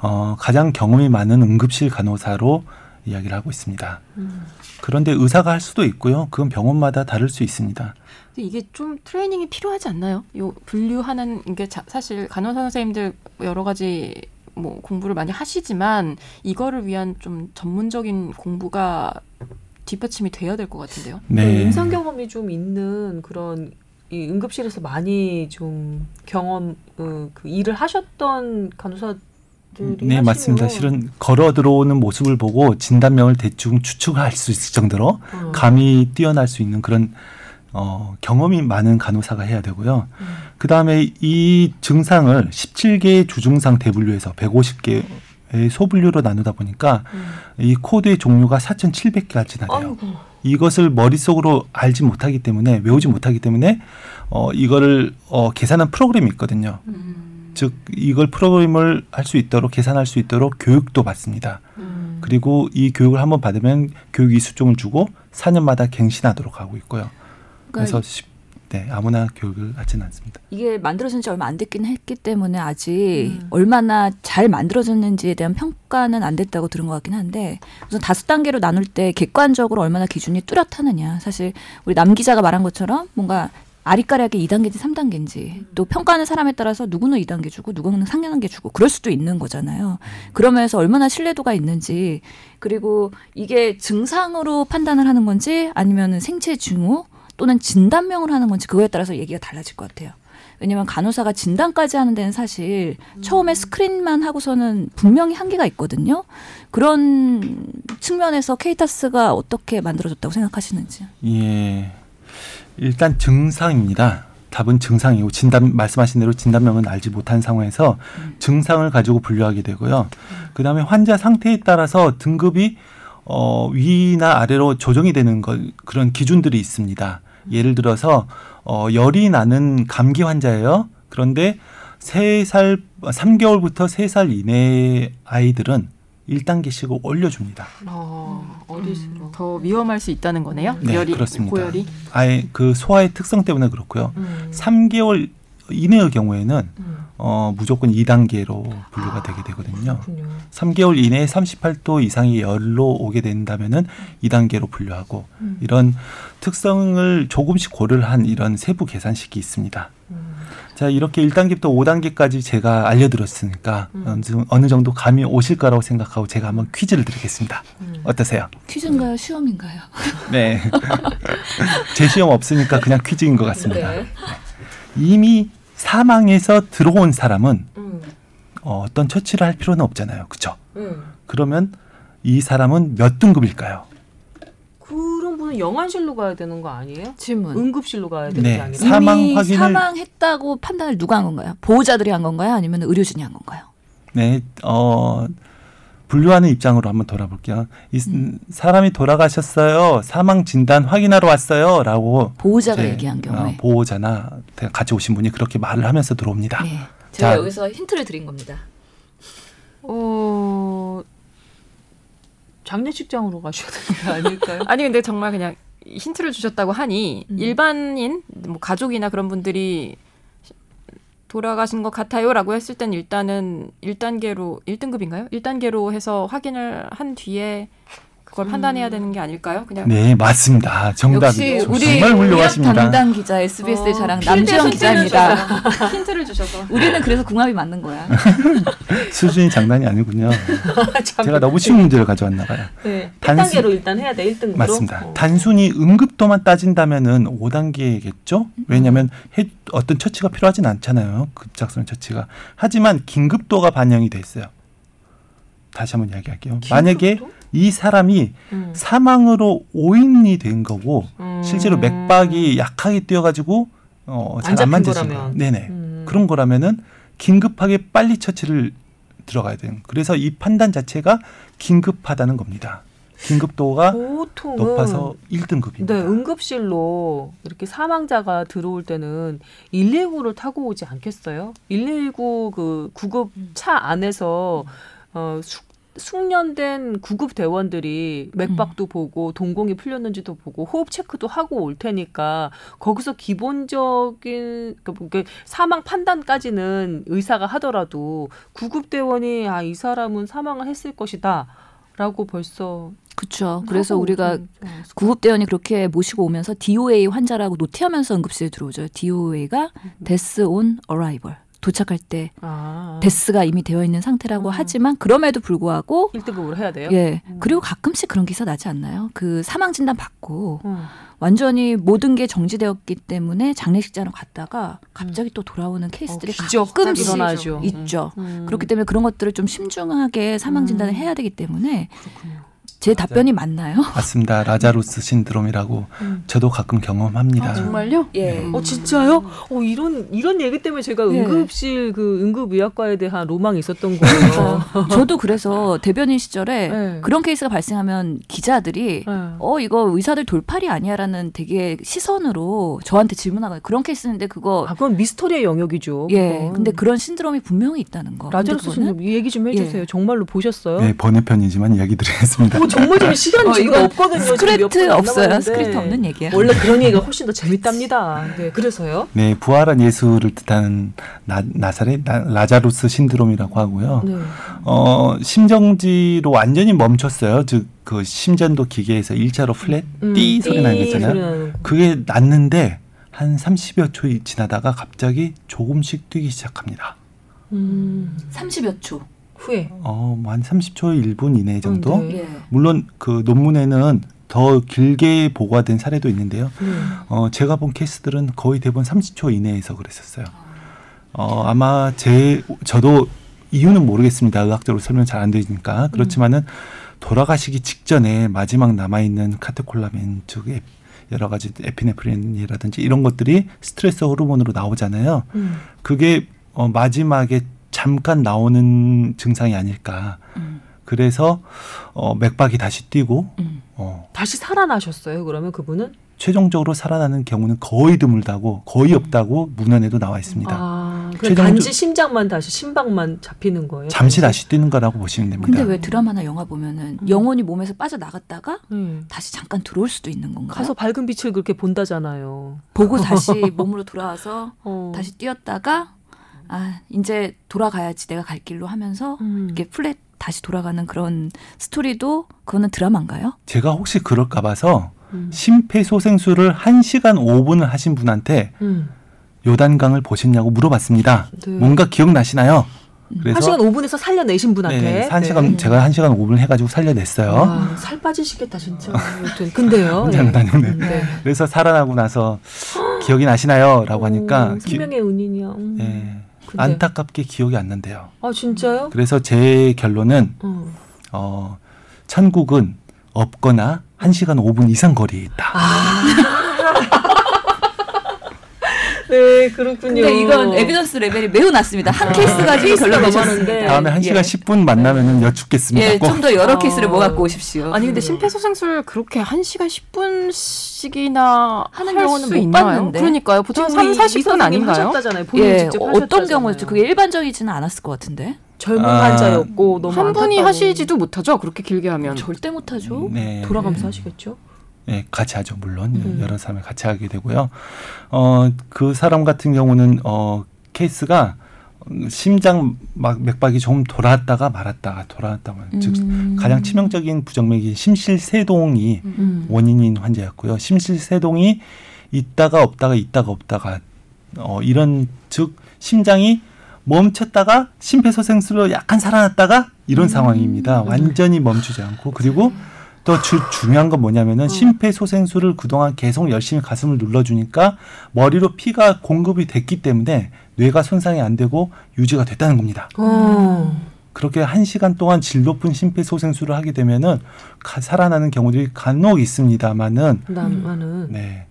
어, 가장 경험이 많은 응급실 간호사로 이야기를 하고 있습니다. 음. 그런데 의사가 할 수도 있고요. 그건 병원마다 다를 수 있습니다. 이게 좀 트레이닝이 필요하지 않나요? 요 분류하는 게 자, 사실 간호사 선생님들 여러 가지 뭐 공부를 많이 하시지만 이거를 위한 좀 전문적인 공부가 뒷받침이 돼야 될 것 같은데요. 네. 네. 임상 경험이 좀 있는 그런 이 응급실에서 많이 좀 경험 어, 그 일을 하셨던 간호사 네. 맞습니다. 실은 걸어 들어오는 모습을 보고 진단명을 대충 추측할 수 있을 정도로 음. 감이 뛰어날 수 있는 그런 어, 경험이 많은 간호사가 해야 되고요. 음. 그 다음에 이 증상을 17개의 주증상 대분류해서 150개의 소분류로 나누다 보니까 음. 이 코드의 종류가 4,700개까지나 돼요. 아이고. 이것을 머릿속으로 알지 못하기 때문에 외우지 못하기 때문에 어, 이거를 어, 계산한 프로그램이 있거든요. 음. 즉 이걸 프로그램을 할 수 있도록 계산할 수 있도록 교육도 받습니다. 음. 그리고 이 교육을 한번 받으면 교육 이수증을 주고 4년마다 갱신하도록 하고 있고요. 그러니까 그래서 네, 아무나 교육을 하지는 않습니다. 이게 만들어진 지 얼마 안 됐긴 했기 때문에 아직 음. 얼마나 잘 만들어졌는지에 대한 평가는 안 됐다고 들은 것 같긴 한데 우선 다섯 단계로 나눌 때 객관적으로 얼마나 기준이 뚜렷하느냐. 사실 우리 남 기자가 말한 것처럼 뭔가 아리까리하게 2단계인지 3단계인지 또 평가하는 사람에 따라서 누구는 2단계 주고 누구는 3단계 주고 그럴 수도 있는 거잖아요. 그러면서 얼마나 신뢰도가 있는지 그리고 이게 증상으로 판단을 하는 건지 아니면 생체 징후 또는 진단명을 하는 건지 그거에 따라서 얘기가 달라질 것 같아요. 왜냐면 간호사가 진단까지 하는 데는 사실 음. 처음에 스크린만 하고서는 분명히 한계가 있거든요. 그런 측면에서 케이타스가 어떻게 만들어졌다고 생각하시는지. 예. 일단 증상입니다. 답은 증상이고 진단 말씀하신 대로 진단명은 알지 못한 상황에서 음. 증상을 가지고 분류하게 되고요. 음. 그다음에 환자 상태에 따라서 등급이 어 위나 아래로 조정이 되는 것 그런 기준들이 있습니다. 예를 들어서 어 열이 나는 감기 환자예요. 그런데 세살 삼개월부터세 살 이내 아이들은 1단계씩 올려줍니다. 어, 어디서 음, 더 위험할 수 있다는 거네요. 네, 열이, 그렇습니다. 고열이. 아예 그 소화의 특성 때문에 그렇고요. 음. 3개월 이내의 경우에는 음. 어, 무조건 2단계로 분류가 아, 되게 되거든요. 그렇군요. 3개월 이내에 38도 이상의 열로 오게 된다면은 2단계로 분류하고 음. 이런 특성을 조금씩 고려를 한 이런 세부 계산식이 있습니다. 음. 자, 이렇게 1단계부터 5단계까지 제가 알려드렸으니까 음. 어느 정도 감이 오실 거라고 생각하고 제가 한번 퀴즈를 드리겠습니다. 음. 어떠세요? 퀴즈인가요? 시험인가요? *laughs* 네. *laughs* 제 시험 없으니까 그냥 퀴즈인 것 같습니다. 네. 이미 사망해서 들어온 사람은 음. 어, 어떤 처치를 할 필요는 없잖아요. 그렇죠? 음. 그러면 이 사람은 몇 등급일까요? 분은 영안실로 가야 되는 거 아니에요? 질문. 응급실로 가야 되는 네. 게 아니라 사망 확인을 사망했다고 판단을 누가 한 건가요? 보호자들이 한 건가요? 아니면 의료진이 한 건가요? 네, 어 분류하는 입장으로 한번 돌아볼게요. 이 음. 사람이 돌아가셨어요. 사망 진단 확인하러 왔어요.라고 보호자가 얘기한 경우에 어, 보호자나 같이 오신 분이 그렇게 말을 하면서 들어옵니다. 네. 제가 자, 여기서 힌트를 드린 겁니다. 어 장례식장으로 가셔야 되는 게 아닐까요? *laughs* 아니 근데 정말 그냥 힌트를 주셨다고 하니 음. 일반인 뭐 가족이나 그런 분들이 돌아가신 것 같아요라고 했을 땐 일단은 1단계로 1등급인가요? 1단계로 해서 확인을 한 뒤에 그걸 음. 판단해야 되는 게 아닐까요? 그냥 네 맞습니다. 정답이 역시 우리 정말 훌륭하십니다. 담당 기자 SBS의 어, 자랑 남주영 기자입니다. *laughs* 힌트를 주셔서 우리는 그래서 궁합이 맞는 거야. *laughs* 수준이 장난이 아니군요. *laughs* 제가 너무 쉬운 문제를 가져왔나 봐요. 네. 단순, 1단계로 일단 해야 돼 1등으로. 맞습니다. 어. 단순히 응급도만 따진다면은 5단계겠죠. 왜냐하면 해, 어떤 처치가 필요하진 않잖아요. 급작스러운 처치가. 하지만 긴급도가 반영이 돼 있어요. 다시 한번 이야기할게요. 긴급도? 만약에 이 사람이 음. 사망으로 오인이 된 거고 음. 실제로 맥박이 약하게 뛰어가지고 어, 잘 안 만져지고 네네 음. 그런 거라면은 긴급하게 빨리 처치를 들어가야 돼요. 그래서 이 판단 자체가 긴급하다는 겁니다. 긴급도가 높아서 1등급입니다. 네, 응급실로 이렇게 사망자가 들어올 때는 119를 타고 오지 않겠어요? 119 그 구급 차 안에서 어, 숙 숙련된 구급 대원들이 맥박도 음. 보고 동공이 풀렸는지도 보고 호흡 체크도 하고 올 테니까 거기서 기본적인 그 사망 판단까지는 의사가 하더라도 구급 대원이 아 이 사람은 사망을 했을 것이다라고 벌써 그렇죠. 그래서 우리가 구급대원이 그렇게 모시고 오면서 DOA 환자라고 노티하면서 응급실에 들어오죠. DOA가 음. Death on Arrival. 도착할 때 아. 데스가 이미 되어 있는 상태라고 음. 하지만 그럼에도 불구하고 1등급으로 해야 돼요. 예. 음. 그리고 가끔씩 그런 기사 나지 않나요? 그 사망 진단 받고 음. 완전히 모든 게 정지되었기 때문에 장례식장을 갔다가 갑자기 음. 또 돌아오는 케이스들이 어, 가끔씩 일어나죠. 있죠. 음. 그렇기 때문에 그런 것들을 좀 심중하게 사망 진단을 음. 해야 되기 때문에 그렇군요. 제 답변이 맞나요? *laughs* 맞습니다. 라자루스 신드롬이라고 음. 저도 가끔 경험합니다. 아, 정말요? 예. 네. 어 진짜요? 어 이런 이런 얘기 때문에 제가 네. 응급실 그 응급의학과에 대한 로망이 있었던 거예요. *laughs* 저도 그래서 대변인 시절에 네. 그런 케이스가 발생하면 기자들이 네. 어 이거 의사들 돌팔이 아니야라는 되게 시선으로 저한테 질문하고 그런 케이스인데 그거 아 그건 미스터리의 영역이죠. 예. 그건. 근데 그런 신드롬이 분명히 있다는 거. 라자루스 신드롬 얘기 좀 해주세요. 예. 정말로 보셨어요? 네 번외편이지만 이야기 드리겠습니다. 어, 정말 좀 시간 어, 지금 없거든요. 스크립트 없어요. 스크립트 없는 얘기야. 원래 그런 얘기가 훨씬 더 재밌답니다. 네, 그래서요. 네, 부활한 예수를 뜻하는 나, 나사렛 나, 라자루스 신드롬이라고 하고요. 네. 어, 심정지로 완전히 멈췄어요. 즉 그 심전도 기계에서 일자로 플랫 음, 띠 소리 나는 거 있잖아요. 그게 났는데 한 30여 초 지나다가 갑자기 조금씩 뛰기 시작합니다. 음, 30여 초. 후에? 어, 뭐 한 30초 1분 이내 정도. 음, 네. 물론 그 논문에는 더 길게 보고가 된 사례도 있는데요. 음. 어, 제가 본 케이스들은 거의 대부분 30초 이내에서 그랬었어요. 어, 아마 제 저도 이유는 모르겠습니다. 의학적으로 설명 잘 안 되니까. 그렇지만은 돌아가시기 직전에 마지막 남아 있는 카테콜라민 즉 여러 가지 에피네프린이라든지 이런 것들이 스트레스 호르몬으로 나오잖아요. 음. 그게 어, 마지막에 잠깐 나오는 증상이 아닐까. 음. 그래서 어, 맥박이 다시 뛰고 음. 어. 다시 살아나셨어요. 그러면 그분은 최종적으로 살아나는 경우는 거의 드물다고 거의 없다고 문헌에도 나와 있습니다. 아, 최종적... 단지 심장만 다시 심박만 잡히는 거예요. 잠시 다시 뛰는 거라고 보시면 됩니다. 근데 왜 드라마나 영화 보면은 음. 영혼이 몸에서 빠져 나갔다가 음. 다시 잠깐 들어올 수도 있는 건가요? 가서 밝은 빛을 그렇게 본다잖아요. 보고 다시 *laughs* 몸으로 돌아와서 어. 다시 뛰었다가 아 이제 돌아가야지 내가 갈 길로 하면서 음. 이렇게 플랫 다시 돌아가는 그런 스토리도 그거는 드라마인가요? 제가 혹시 그럴까 봐서 음. 심폐소생술을 1시간 5분을 하신 분한테 음. 요단강을 보셨냐고 물어봤습니다. 네. 뭔가 기억나시나요? 음. 그래서 1시간 5분에서 살려내신 분한테 네, 1시간 네. 제가 1시간 5분 해가지고 살려냈어요. 와, 살 빠지시겠다 진짜. 근데요. *laughs* 장난인데. 네. 네. 그래서 살아나고 나서 기억이 나시나요?라고 하니까 오, 생명의 은인이야. 음. 네. 근데. 안타깝게 기억이 안 난대요. 아 진짜요? 그래서 제 결론은 음. 어, 천국은 없거나 1시간 5분 이상 거리에 있다. 아. *laughs* 네, 그렇군요. 근데 이건 에비던스 레벨이 매우 낮습니다. 한 케이스 가지고 결론 내셨는데 다음에 1시간 예. 10분 만나면은 여쭙겠습니다. 예, 좀 더 여러 어. 케이스를 모아갖고 오십시오. 아니 근데 심폐소생술 그렇게 1시간 10분씩이나 하는 경우는 못 있나요? 봤는데. 그러니까요. 보통 3, 40분 아닌가요? 예, 어떤 경우였죠? 그게 일반적이지는 않았을 것 같은데. 젊은 아, 환자였고 너무 한 분이 하시지도 못하죠. 그렇게 길게 하면 절대 못하죠. 네. 돌아가면서 하시겠죠. 네, 같이 하죠. 물론 음. 여러 사람이 같이 하게 되고요. 어, 그 사람 같은 경우는 어, 케이스가 심장 막 맥박이 좀 돌았다가 말았다가 돌았다가 음. 즉 가장 치명적인 부정맥이 심실세동이 음. 원인인 환자였고요. 심실세동이 있다가 없다가 있다가 없다가 어, 이런 즉 심장이 멈췄다가 심폐소생술로 약간 살아났다가 이런 음. 상황입니다. 완전히 멈추지 않고 그리고 또 주, 중요한 건 뭐냐면은 어. 심폐소생술을 그동안 계속 열심히 가슴을 눌러주니까 머리로 피가 공급이 됐기 때문에 뇌가 손상이 안 되고 유지가 됐다는 겁니다. 어. 그렇게 한 시간 동안 질 높은 심폐소생술을 하게 되면은 가, 살아나는 경우들이 간혹 있습니다만은 음. 네.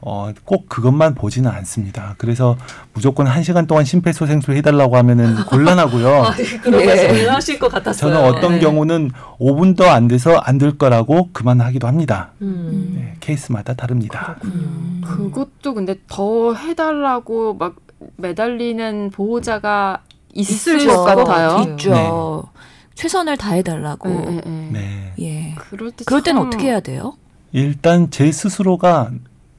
어, 꼭 그것만 보지는 않습니다. 그래서 무조건 한 시간 동안 심폐소생술 해달라고 하면은 *laughs* 곤란하고요. 아, 네. 하실 것 같았어요. 저는 어떤 네. 경우는 5분도 안 돼서 안 될 거라고 그만하기도 합니다. 음. 네, 케이스마다 다릅니다. 음. 그것도 근데 더 해달라고 막 매달리는 보호자가 있을. 것 같아요. 있죠. 네. 최선을 다해달라고. 네. 네. 네. 예. 그럴, 때 그럴 때는 어떻게 해야 돼요? 일단 제 스스로가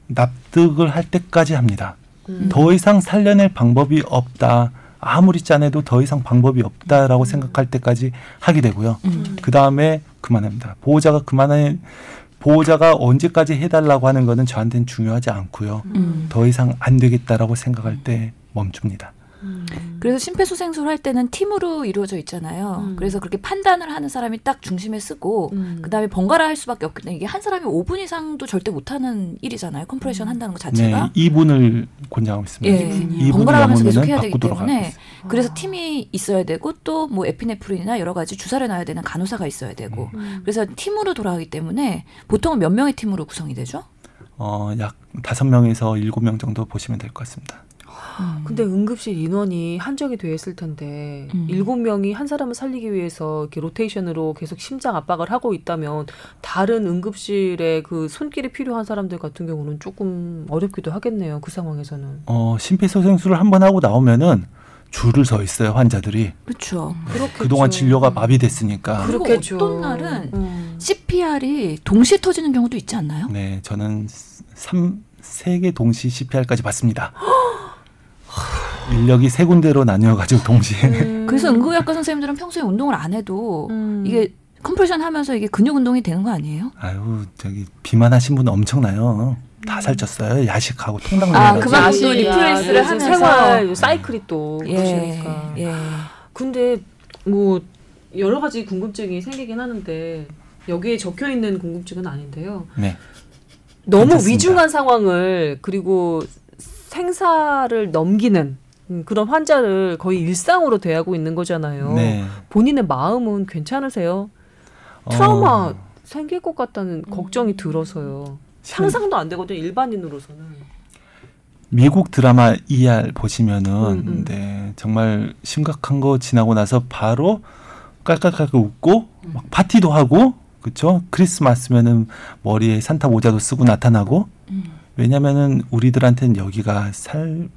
납득을 할 때까지 합니다. 음. 더 이상 살려낼 방법이 없다. 아무리 짜내도 더 이상 방법이 없다라고 음. 생각할 때까지 하게 되고요. 음. 그 다음에 그만합니다. 보호자가 그만해 보호자가 언제까지 해달라고 하는 거는 저한테는 중요하지 않고요. 음. 더 이상 안 되겠다라고 생각할 때 멈춥니다. 음. 그래서 심폐소생술 할 때는 팀으로 이루어져 있잖아요. 음. 그래서 그렇게 판단을 하는 사람이 딱 중심에 서고 음. 그다음에 번갈아 할 수밖에 없기 때문에 이게 한 사람이 5분 이상도 절대 못 하는 일이잖아요. compression 음. 한다는 것 자체가. 네, 2분을 권장하고 있습니다. 예, 2분 번갈아 가면서 계속 해야 되기 때문에 그래서 팀이 있어야 되고 또 뭐 에피네프린이나 여러 가지 주사를 놔야 되는 간호사가 있어야 되고 음. 그래서 팀으로 돌아가기 때문에 보통은 몇 명의 팀으로 구성이 되죠? 어, 약 다섯 명에서 일곱 명 정도 보시면 될 것 같습니다. 음. 근데 응급실 인원이 한정이 되어 있을 텐데 음. 일곱 음. 명이 한 사람을 살리기 위해서 이렇게 로테이션으로 계속 심장 압박을 하고 있다면 다른 응급실에 그 손길이 필요한 사람들 같은 경우는 조금 어렵기도 하겠네요. 그 상황에서는. 어, 심폐소생술을 한 번 하고 나오면은 줄을 서 있어요 환자들이. 그렇죠. 네. 그동안 진료가 마비됐으니까. 그렇겠죠. 어떤 날은 음. CPR이 동시에 터지는 경우도 있지 않나요? 네, 저는 3, 3개 동시 CPR까지 봤습니다. *gasps* 인력이 세 군데로 나뉘어가지고 동시에. 음. *laughs* 그래서 응급의학과 선생님들은 평소에 운동을 안 해도 음. 이게 compression 하면서 이게 근육 운동이 되는 거 아니에요? 아유 저기 비만하신 분 엄청나요. 다 음. 살쪘어요. 야식하고 통닭 아, 그만 또 refresh를 하면서 생활 사이클이 또 예, 그러니까. 예. 근데 뭐 여러 가지 궁금증이 생기긴 하는데 여기에 적혀 있는 궁금증은 아닌데요. 네. 너무 괜찮습니다. 위중한 상황을 그리고 생사를 넘기는 음, 그런 환자를 거의 일상으로 대하고 있는 거잖아요. 네. 본인의 마음은 괜찮으세요? 트라우마 어. 생길 것 같다는 음. 걱정이 들어서요. 상상도 안 되거든요. 일반인으로서는. 미국 드라마 ER 보시면은 음, 음. 네, 정말 심각한 거 지나고 나서 바로 깔깔깔깔 웃고 음. 막 파티도 하고 그렇죠? 크리스마스면은 머리에 산타 모자도 쓰고 나타나고 음. 왜냐면은 우리들한테는 여기가 살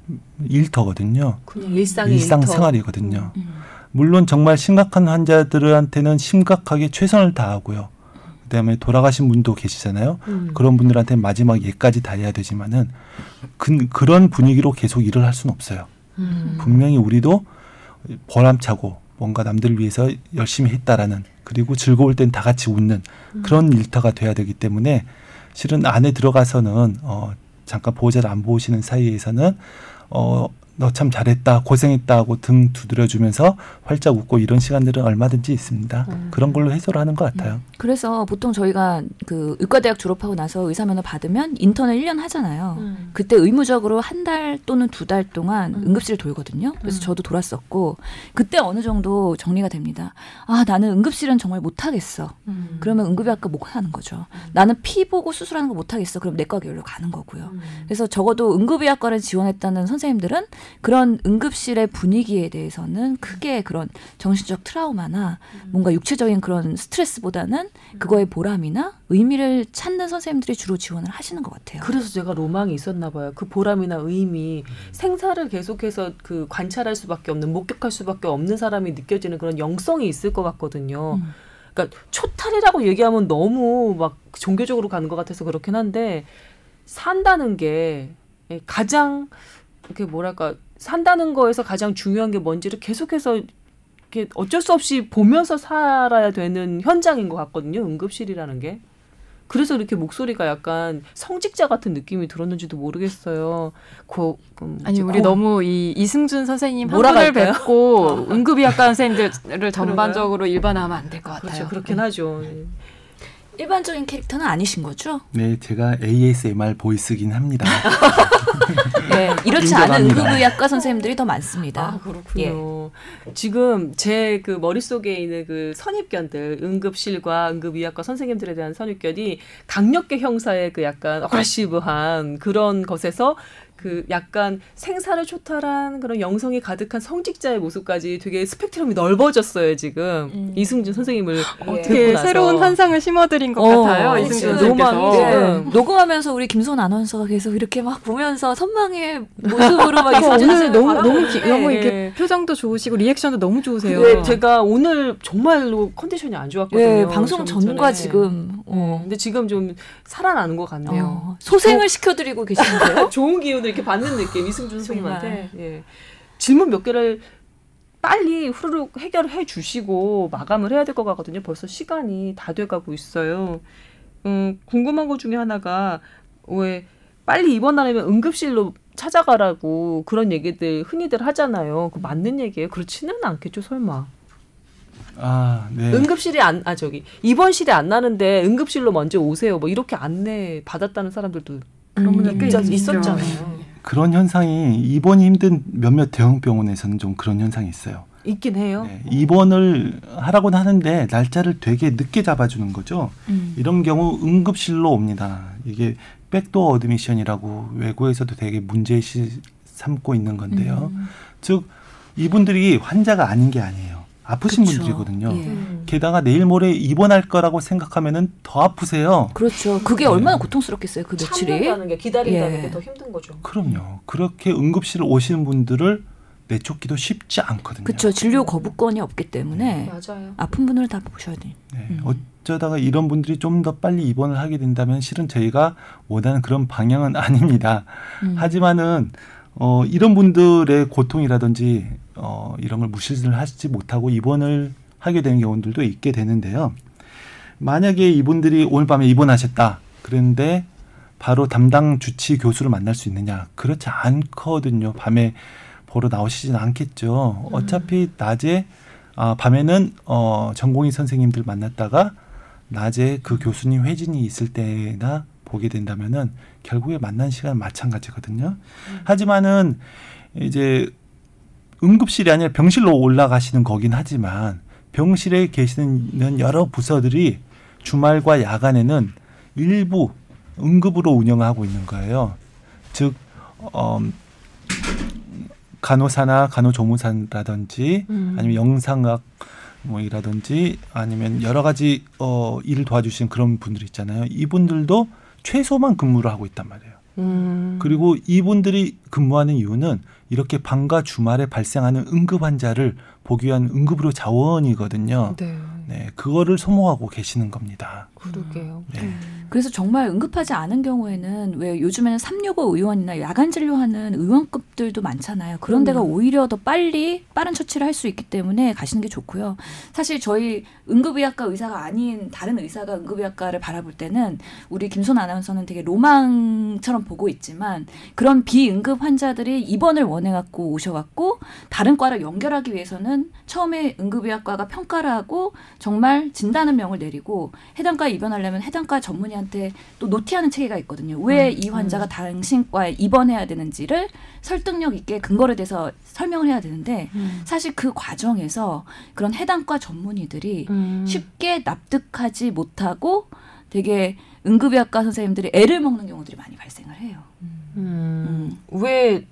일터거든요. 그냥 일상 일상 일터. 생활이거든요. 음, 음. 물론 정말 심각한 환자들한테는 심각하게 최선을 다하고요. 그다음에 돌아가신 분도 계시잖아요. 음. 그런 분들한테 마지막 예까지 다 해야 되지만은 그, 그런 분위기로 계속 일을 할 수는 없어요. 음. 분명히 우리도 보람차고 뭔가 남들을 위해서 열심히 했다라는 그리고 즐거울 땐 다 같이 웃는 음. 그런 일터가 돼야 되기 때문에 실은 안에 들어가서는 어 잠깐 보호자를 안 보시는 사이에서는 어 너 참 잘했다, 고생했다 하고 등 두드려주면서 활짝 웃고 이런 시간들은 얼마든지 있습니다. 음. 그런 걸로 해소를 하는 것 같아요. 음. 그래서 보통 저희가 그 의과대학 졸업하고 나서 의사면허 받으면 인턴을 1년 하잖아요. 음. 그때 의무적으로 한 달 또는 두 달 동안 음. 응급실을 돌거든요. 그래서 음. 저도 돌았었고 그때 어느 정도 정리가 됩니다. 아 나는 응급실은 정말 못하겠어. 음. 그러면 응급의학과 못 하는 거죠. 나는 피 보고 수술하는 거 못하겠어. 그럼 내과 계열로 가는 거고요. 그래서 적어도 응급의학과를 지원했다는 선생님들은 그런 응급실의 분위기에 대해서는 크게 그런 정신적 트라우마나 뭔가 육체적인 그런 스트레스보다는 그거의 보람이나 의미를 찾는 선생님들이 주로 지원을 하시는 것 같아요. 그래서 제가 로망이 있었나 봐요. 그 보람이나 의미, 생사를 계속해서 그 관찰할 수밖에 없는, 목격할 수밖에 없는 사람이 느껴지는 그런 영성이 있을 것 같거든요. 음. 그러니까 초탈이라고 얘기하면 너무 막 종교적으로 가는 것 같아서 그렇긴 한데 산다는 게 가장 이렇게 뭐랄까 산다는 거에서 가장 중요한 게 뭔지를 계속해서 이렇게 어쩔 수 없이 보면서 살아야 되는 현장인 것 같거든요. 응급실이라는 게. 그래서 이렇게 목소리가 약간 성직자 같은 느낌이 들었는지도 모르겠어요. 고, 음, 아니 우리 고, 너무 이 이승준 선생님 한 분을 뵙고 응급의학과 선생님들을 전반적으로 일반화하면 안 될 것 같아요. 그렇죠. 그렇긴 하죠. 일반적인 캐릭터는 아니신 거죠? 네, 제가 ASMR 보이스긴 합니다. *laughs* 네, 이렇지 않은 응급의학과 선생님들이 더 많습니다. 아, 그렇군요. 예. 지금 제 그 머릿속에 있는 그 선입견들, 응급실과 응급의학과 선생님들에 대한 선입견이 강력계 형사의 그 약간 어그레시브한 그런 것에서 그 약간 생사를 초탈한 그런 영성이 가득한 성직자의 모습까지 되게 스펙트럼이 넓어졌어요 지금 음. 이승준 선생님을 어떻게 새로운 환상을 심어드린 것 어, 같아요 이승준 선생님께서 네. 녹음하면서 우리 김선 아나운서가 계속 이렇게 막 보면서 선망의 모습으로 막 오늘 너무 너무 기, 너무 이렇게 네. 표정도 좋으시고 리액션도 너무 좋으세요. 네, 제가 오늘 정말로 컨디션이 안 좋았거든요. 네, 방송 전과 지금. 어. 근데 지금 좀 살아나는 것 같네요. 어, 소생을 시켜드리고 계신데요. *laughs* 좋은 기운을 이렇게 받는 느낌 이승준 선생님한테 예. 질문 몇 개를 빨리 후루룩 해결해 주시고 마감을 해야 될 것 같거든요. 벌써 시간이 다 돼가고 있어요. 음, 궁금한 것 중에 하나가 왜 빨리 입원하려면 응급실로 찾아가라고 그런 얘기들 흔히들 하잖아요. 그 맞는 얘기예요? 그렇지는 않겠죠, 설마. 아, 네. 응급실이 안, 아, 저기, 입원실이 안 나는데 응급실로 먼저 오세요. 뭐 이렇게 안내 받았다는 사람들도 그런 분들 음, 꽤 있었잖아요. 그런 현상이 입원이 힘든 몇몇 대형 병원에서는 좀 그런 현상이 있어요. 있긴 해요. 네, 입원을 하라고 하는데 날짜를 되게 늦게 잡아주는 거죠. 음. 이런 경우 응급실로 옵니다. 이게 backdoor admission이라고 외국에서도 되게 문제시 삼고 있는 건데요. 음. 즉 이분들이 환자가 아닌 게 아니에요. 아프신 그렇죠. 분들이거든요. 예. 게다가 내일 모레 입원할 거라고 생각하면은 더 아프세요. 그렇죠. 그게 네. 얼마나 고통스럽겠어요. 그 며칠이. 참는다는 게 기다린다는 예. 게더 힘든 거죠. 그럼요. 그렇게 응급실 오시는 분들을 내쫓기도 쉽지 않거든요. 그렇죠. 진료 거부권이 없기 때문에 맞아요. 아픈 분을 다 보셔야 돼요. 네. 음. 어쩌다가 이런 분들이 좀 더 빨리 입원을 하게 된다면 실은 저희가 원하는 그런 방향은 *laughs* 아닙니다. 음. 하지만은 어, 이런 분들의 고통이라든지 어, 이런 걸 무시를 하지 못하고 입원을 하게 되는 경우들도 있게 되는데요. 만약에 이분들이 오늘 밤에 입원하셨다. 그런데 바로 담당 주치 교수를 만날 수 있느냐? 그렇지 않거든요. 밤에 보러 나오시지는 않겠죠. 음. 어차피 낮에 아, 밤에는 어, 전공의 선생님들 만났다가 낮에 그 교수님 회진이 있을 때나 보게 된다면은 결국에 만난 시간은 마찬가지거든요. 음. 하지만은 이제 응급실이 아니라 병실로 올라가시는 거긴 하지만 병실에 계시는 여러 부서들이 주말과 야간에는 일부 응급으로 운영하고 있는 거예요. 즉, 어, 간호사나 간호조무사라든지 음. 아니면 영상학 뭐이라든지 아니면 여러 가지 어 일을 도와주시는 그런 분들 있잖아요. 이분들도 최소만 근무를 하고 있단 말이에요. 음. 그리고 이분들이 근무하는 이유는 이렇게 밤과 주말에 발생하는 응급 환자를 보기 위한 응급의료 자원이거든요. 네. 네, 그거를 소모하고 계시는 겁니다. 그러게요. 네. 음. 그래서 정말 응급하지 않은 경우에는 왜 요즘에는 365 의원이나 야간 진료하는 의원급들도 많잖아요. 그런 데가 음. 오히려 더 빨리 빠른 처치를 할 수 있기 때문에 가시는 게 좋고요. 사실 저희 응급의학과 의사가 아닌 다른 의사가 응급의학과를 바라볼 때는 우리 김손 아나운서는 되게 로망처럼 보고 있지만 그런 비응급 환자들이 입원을 원해 갖고 오셔 갖고 다른 과를 연결하기 위해서는 처음에 응급의학과가 평가를 하고 정말 진단은 명을 내리고 해당 과 입원하려면 해당 과 전문의한테 또 노티하는 체계가 있거든요. 왜이 음, 환자가 음. 당신 과에 입원해야 되는지를 설득력 있게 근거를 대서 설명을 해야 되는데 음. 사실 그 과정에서 그런 해당과 전문의들이 음. 쉽게 납득하지 못하고 되게 응급의학과 선생님들이 애를 먹는 경우들이 많이 발생을 해요. 음. 왜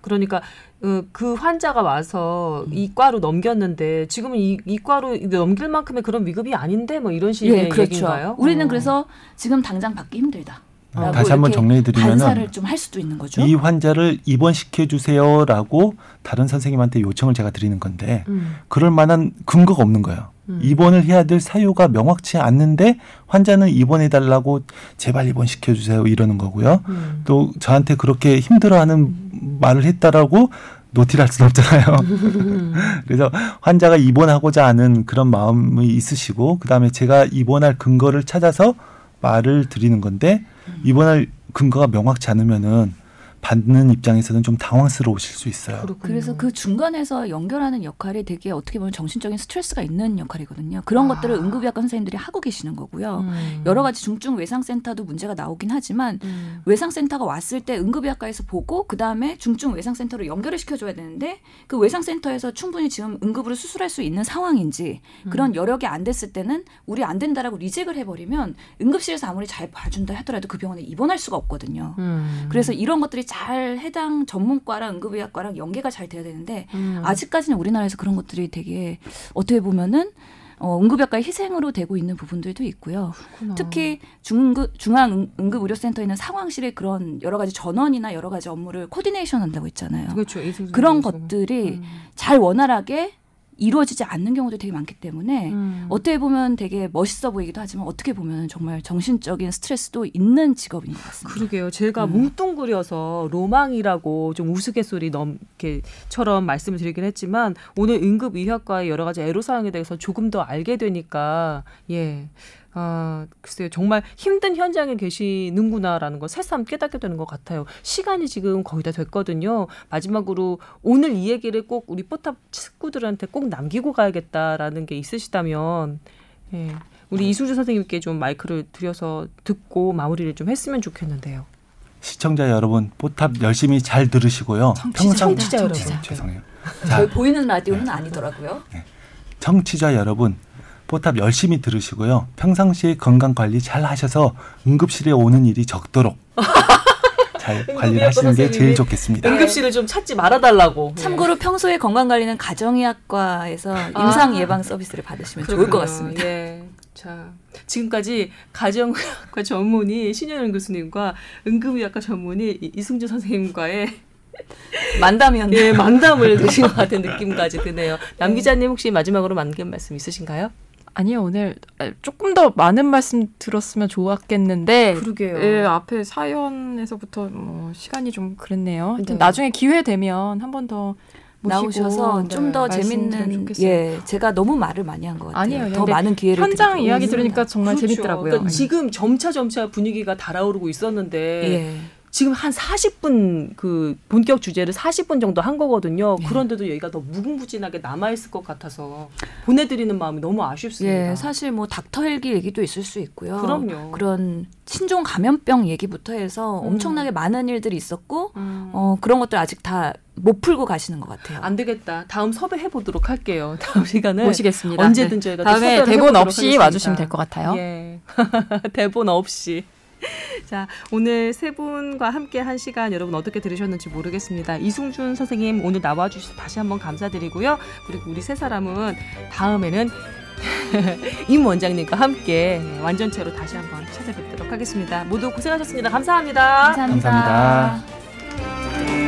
그러니까 그, 그 환자가 와서 음. 이 과로 넘겼는데 지금은 이, 이 과로 넘길 만큼의 그런 위급이 아닌데 뭐 이런 식의 예, 그렇죠. 얘기인가요? 우리는 어. 그래서 지금 당장 받기 힘들다. 어, 다시 한번 정리해 드리면 반사를 좀 할 수도 있는 거죠. 이 환자를 입원시켜 주세요라고 다른 선생님한테 요청을 제가 드리는 건데 음. 그럴 만한 근거가 없는 거예요. 음. 입원을 해야 될 사유가 명확치 않는데 환자는 입원해 달라고 제발 입원시켜 주세요 이러는 거고요. 음. 또 저한테 그렇게 힘들어하는 말을 했다라고 노티를 할 수는 없잖아요. *laughs* 그래서 환자가 입원하고자 하는 그런 마음이 있으시고 그다음에 제가 입원할 근거를 찾아서 말을 드리는 건데 입원할 근거가 명확치 않으면은 받는 입장에서는 좀 당황스러우실 수 있어요. 그렇군요. 그래서 그 중간에서 연결하는 역할이 되게 어떻게 보면 정신적인 스트레스가 있는 역할이거든요. 그런 아. 것들을 응급의학과 선생님들이 하고 계시는 거고요. 음. 여러 가지 중증 외상센터도 문제가 나오긴 하지만 음. 외상센터가 왔을 때 응급의학과에서 보고 그 다음에 중증 외상센터로 연결을 시켜줘야 되는데 그 외상센터에서 충분히 지금 응급으로 수술할 수 있는 상황인지 음. 그런 여력이 안 됐을 때는 우리 안 된다라고 리젝을 해버리면 응급실에서 아무리 잘 봐준다 하더라도 그 병원에 입원할 수가 없거든요. 음. 그래서 이런 것들이 잘 해당 전문과랑 응급의학과랑 연계가 잘 돼야 되는데 음. 아직까지는 우리나라에서 그런 것들이 되게 어떻게 보면은 어, 응급의학과의 희생으로 되고 있는 부분들도 있고요. 그렇구나. 특히 중급, 중앙 응급의료센터에 있는 상황실에 그런 여러 가지 전원이나 여러 가지 업무를 코디네이션 한다고 있잖아요. 그렇죠. 그런 것들이 음. 잘 원활하게 이루어지지 않는 경우도 되게 많기 때문에 음. 어떻게 보면 되게 멋있어 보이기도 하지만 어떻게 보면 정말 정신적인 스트레스도 있는 직업인 것 같습니다. 그러게요. 제가 음. 뭉뚱그려서 로망이라고 좀 우스갯소리 넘게처럼 말씀을 드리긴 했지만 오늘 응급의학과의 여러 가지 애로사항에 대해서 조금 더 알게 되니까 예. 아, 글쎄요. 정말 힘든 현장에 계시는구나라는 걸 새삼 깨닫게 되는 것 같아요. 시간이 지금 거의 다 됐거든요. 마지막으로 오늘 이 얘기를 꼭 우리 포탑 친구들한테 꼭 남기고 가야겠다라는 게 있으시다면, 예. 우리 이수주 선생님께 좀 마이크를 드려서 듣고 마무리를 좀 했으면 좋겠는데요. 시청자 여러분, 포탑 열심히 잘 들으시고요. 청취자, 평상 청취자 여러분. 죄송해요. 저희 보이는 라디오는 아니더라고요. 네. 청취자 여러분, 포탑 열심히 들으시고요. 평상시에 건강 관리 잘 하셔서 응급실에 오는 일이 적도록 *laughs* 잘 관리를 하시는 게 제일 좋겠습니다. 응급실을 좀 찾지 말아달라고. 네. 참고로 평소에 건강 관리는 가정의학과에서 아. 임상 예방 서비스를 받으시면 그렇구나. 좋을 것 같습니다. 예. 자, 지금까지 가정의학과 전문의 신현영 교수님과 응급의학과 전문의 이승주 선생님과의 *laughs* 만담이었네요. 예, 만담을 드신 것 같은 느낌까지 드네요. 남 기자님 혹시 마지막으로 남긴 말씀 있으신가요? 아니요 오늘 조금 더 많은 말씀 들었으면 좋았겠는데 그러게요. 예, 앞에 사연에서부터 뭐 시간이 좀 그랬네요. 하여튼 네. 나중에 기회 되면 한 번 더 나오셔서 네, 좀더 재밌는 예 제가 너무 말을 많이 한 것 같아요. 아니에요. 더 많은 기회를 현장 이야기 들으니까 정말 그렇죠. 재밌더라고요. 그러니까 지금 점차 점차 분위기가 달아오르고 있었는데 예. 지금 한 40분 그 본격 주제를 40분 정도 한 거거든요. 네. 그런데도 여기가 더 무궁무진하게 남아 있을 것 같아서 보내드리는 마음이 너무 아쉽습니다. 예, 사실 뭐 닥터 헬기 얘기도 있을 수 있고요. 그럼요. 그런 신종 감염병 얘기부터 해서 음. 엄청나게 많은 일들이 있었고 음. 어, 그런 것들 아직 다 못 풀고 가시는 것 같아요. 안 되겠다. 다음 섭외해 보도록 할게요. *laughs* 다음 시간에 모시겠습니다. 언제든 저희가 다음에 대본 없이. 와주시면 될 것 같아요. 예. *laughs* 대본 없이. *laughs* 자, 오늘 세 분과 함께 한 시간 여러분 어떻게 들으셨는지 모르겠습니다. 이승준 선생님 오늘 나와 주셔서 다시 한번 감사드리고요. 그리고 우리 세 사람은 다음에는 *laughs* 임 원장님과 함께 완전체로 다시 한번 찾아뵙도록 하겠습니다. 모두 고생하셨습니다 감사합니다. 감사합니다. 감사합니다.